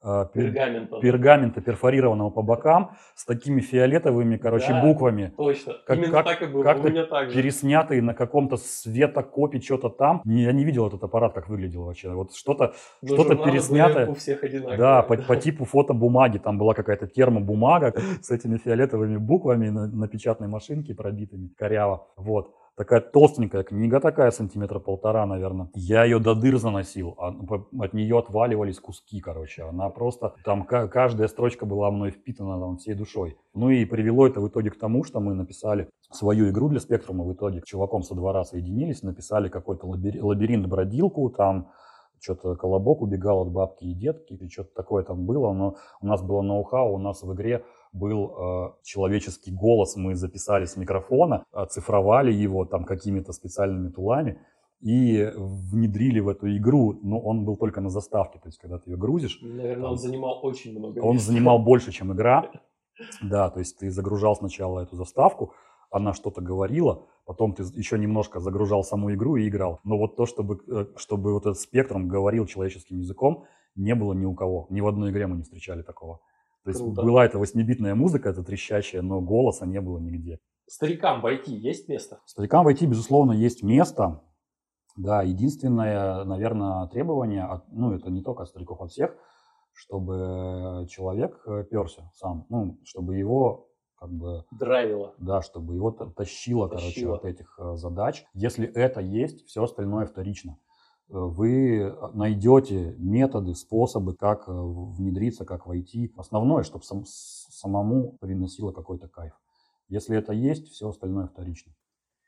S2: а, пергамента.
S3: пергамента перфорированного по бокам с такими фиолетовыми, короче, да, буквами.
S2: Точно.
S3: Как,
S2: Именно
S3: как,
S2: так и было.
S3: Как-то
S2: У меня так же.
S3: переснятые на каком-то светокопе что-то там. Я не видел этот аппарат, как выглядел вообще. Вот что-то, что-то переснятое.
S2: у всех одинаковые.
S3: Да, по, по типу фотобумаги. Там была какая-то термобумага с этими фиолетовыми буквами на, на печатной машинке пробитыми, коряво. Вот такая толстенькая книга такая, сантиметра полтора, наверное. Я ее до дыр заносил, а от нее отваливались куски, короче. Она просто, там каждая строчка была мной впитана там, всей душой. Ну и привело это в итоге к тому, что мы написали свою игру для спектрума в итоге. Чуваком со двора соединились, написали какой-то лабиринт-бродилку, там что-то колобок убегал от бабки и детки, или что-то такое там было, но у нас было ноу-хау, у нас в игре был э, человеческий голос, мы записали с микрофона, оцифровали его там какими-то специальными тулами и внедрили в эту игру, но он был только на заставке, то есть когда ты ее грузишь.
S2: Наверное, он, он занимал очень много.
S3: Он занимал больше, чем игра. Да, то есть ты загружал сначала эту заставку, она что-то говорила, потом ты еще немножко загружал саму игру и играл. Но вот то, чтобы, э, чтобы вот этот спектром говорил человеческим языком, не было ни у кого. Ни в одной игре мы не встречали такого. То есть Круто. была эта восьмибитная музыка, это трещащая, но голоса не было нигде.
S2: Старикам войти есть место?
S3: Старикам войти, безусловно, есть место. Да, единственное, наверное, требование, ну, это не только от стариков, от всех, чтобы человек э, перся сам, ну, чтобы его как бы...
S2: Драйвило.
S3: Да, чтобы его тащило, тащило. короче, от этих э, задач. Если это есть, все остальное вторично вы найдете методы, способы, как э, внедриться, как войти. Основное, чтобы сам, самому приносило какой-то кайф. Если это есть, все остальное вторично.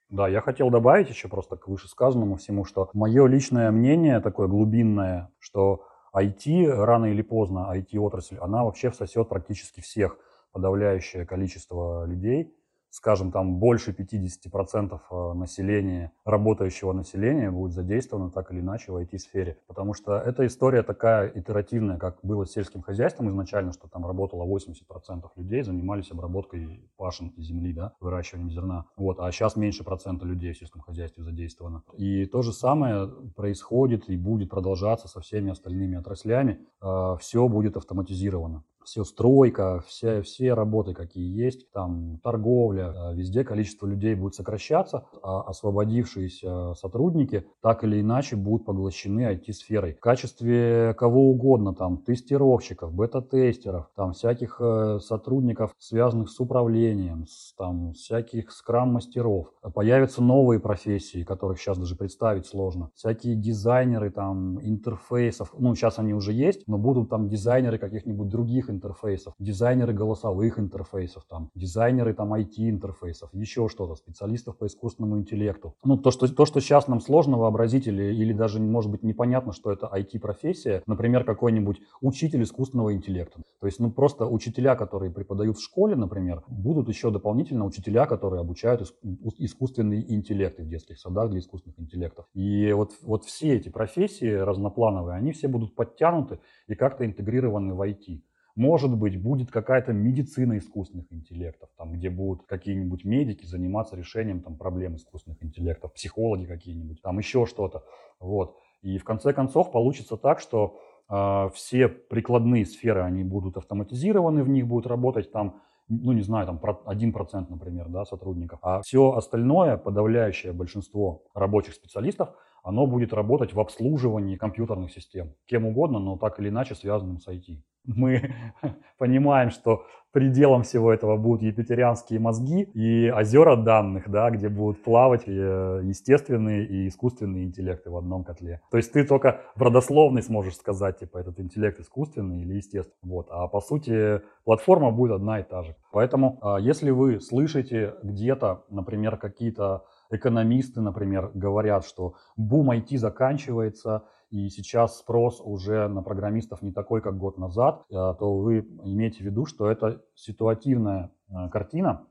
S3: Да, я хотел добавить еще просто к вышесказанному всему, что мое личное мнение такое глубинное, что IT рано или поздно, IT-отрасль, она вообще всосет практически всех, подавляющее количество людей скажем, там больше 50% э, населения, работающего населения будет задействовано так или иначе в IT-сфере. Потому что эта история такая итеративная, как было с сельским хозяйством изначально, что там работало 80% людей, занимались обработкой пашин и земли, да, выращиванием зерна. Вот, а сейчас меньше процента людей в сельском хозяйстве задействовано. И то же самое происходит и будет продолжаться со всеми остальными отраслями. Э, Все будет автоматизировано все стройка, все, все работы, какие есть, там торговля, э, везде количество людей будет сокращаться, а освободившиеся сотрудники так или иначе будут поглощены IT-сферой. В качестве кого угодно, там, тестировщиков, бета-тестеров, там, всяких э, сотрудников, связанных с управлением, с, там, всяких скрам-мастеров. Появятся новые профессии, которых сейчас даже представить сложно. Всякие дизайнеры, там, интерфейсов, ну, сейчас они уже есть, но будут там дизайнеры каких-нибудь других интерфейсов, дизайнеры голосовых интерфейсов, там, дизайнеры там IT-интерфейсов, еще что-то, специалистов по искусственному интеллекту. Ну, то, что, то, что сейчас нам сложно вообразить или, или даже, может быть, непонятно, что это IT-профессия, например, какой-нибудь учитель искусственного интеллекта. То есть, ну, просто учителя, которые преподают в школе, например, будут еще дополнительно учителя, которые обучают искусственный интеллект в детских садах для искусственных интеллектов. И вот, вот все эти профессии разноплановые, они все будут подтянуты и как-то интегрированы в IT. Может быть, будет какая-то медицина искусственных интеллектов, там, где будут какие-нибудь медики заниматься решением там, проблем искусственных интеллектов, психологи какие-нибудь, там еще что-то. Вот. И в конце концов получится так, что э, все прикладные сферы, они будут автоматизированы, в них будет работать там ну, не знаю, там 1%, например, да, сотрудников. А все остальное, подавляющее большинство рабочих специалистов, оно будет работать в обслуживании компьютерных систем. Кем угодно, но так или иначе связанным с IT. Мы понимаем, что пределом всего этого будут епитерианские мозги и озера данных, да, где будут плавать э, естественные и искусственные интеллекты в одном котле. То есть ты только в родословной сможешь сказать, типа, этот интеллект искусственный или естественный. Вот. А по сути платформа будет одна и та же. Поэтому а, если вы слышите где-то, например, какие-то экономисты, например, говорят, что бум IT заканчивается, и сейчас спрос уже на программистов не такой, как год назад, э, то вы имеете в виду, что это ситуативная э, картина.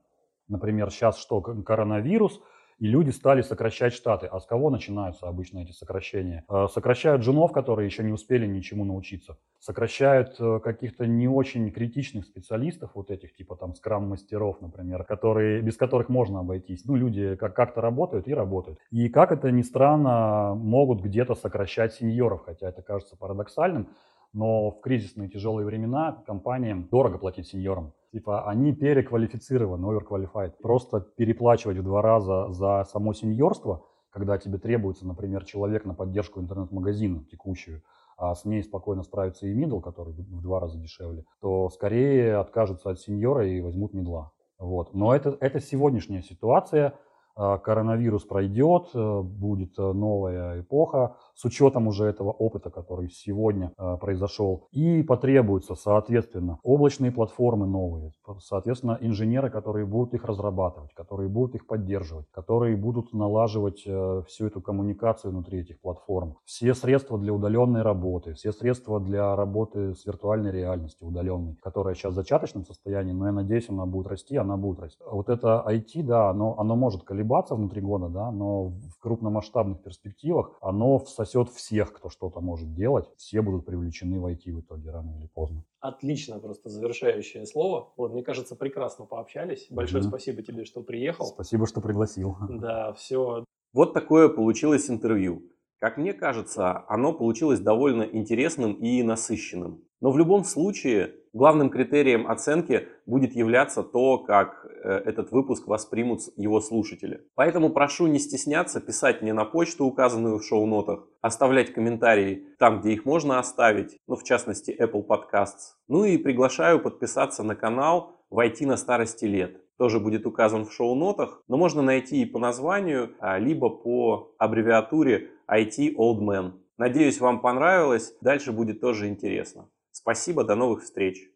S3: Например, сейчас что, коронавирус, и люди стали сокращать штаты. А с кого начинаются обычно эти сокращения? Э, сокращают женов, которые еще не успели ничему научиться. Сокращают э, каких-то не очень критичных специалистов, вот этих типа там скрам-мастеров, например, которые, без которых можно обойтись. Ну, люди как- как-то работают и работают. И как это ни странно, могут где-то сокращать сеньоров, хотя это кажется парадоксальным но в кризисные тяжелые времена компаниям дорого платить сеньорам. Типа они переквалифицированы, overqualified. Просто переплачивать в два раза за само сеньорство, когда тебе требуется, например, человек на поддержку интернет-магазина текущую, а с ней спокойно справится и мидл, который в два раза дешевле, то скорее откажутся от сеньора и возьмут мидла. Вот. Но это, это сегодняшняя ситуация, а, коронавирус пройдет, э, будет э, новая эпоха с учетом уже этого опыта, который сегодня э, произошел. И потребуются, соответственно, облачные платформы новые, соответственно, инженеры, которые будут их разрабатывать, которые будут их поддерживать, которые будут налаживать всю эту коммуникацию внутри этих платформ. Все средства для удаленной работы, все средства для работы с виртуальной реальностью удаленной, которая сейчас в зачаточном состоянии, но я надеюсь, она будет расти, она будет расти. Вот это IT, да, оно, оно может колебаться внутри года, да, но в крупномасштабных перспективах оно всосет всех, кто что-то может делать. Все будут привлечены в IT в итоге рано или поздно.
S2: Отлично, просто завершающее слово. Вот, мне кажется, прекрасно пообщались. Большое mm-hmm. спасибо тебе, что приехал.
S3: Спасибо, что пригласил.
S2: Да, все.
S1: Вот такое получилось интервью. Как мне кажется, оно получилось довольно интересным и насыщенным. Но в любом случае главным критерием оценки будет являться то, как э, этот выпуск воспримут его слушатели. Поэтому прошу не стесняться писать мне на почту, указанную в шоу-нотах, оставлять комментарии там, где их можно оставить, ну, в частности, Apple Podcasts. Ну и приглашаю подписаться на канал «Войти на старости лет». Тоже будет указан в шоу-нотах, но можно найти и по названию, а, либо по аббревиатуре IT Old Man. Надеюсь, вам понравилось. Дальше будет тоже интересно. Спасибо, до новых встреч!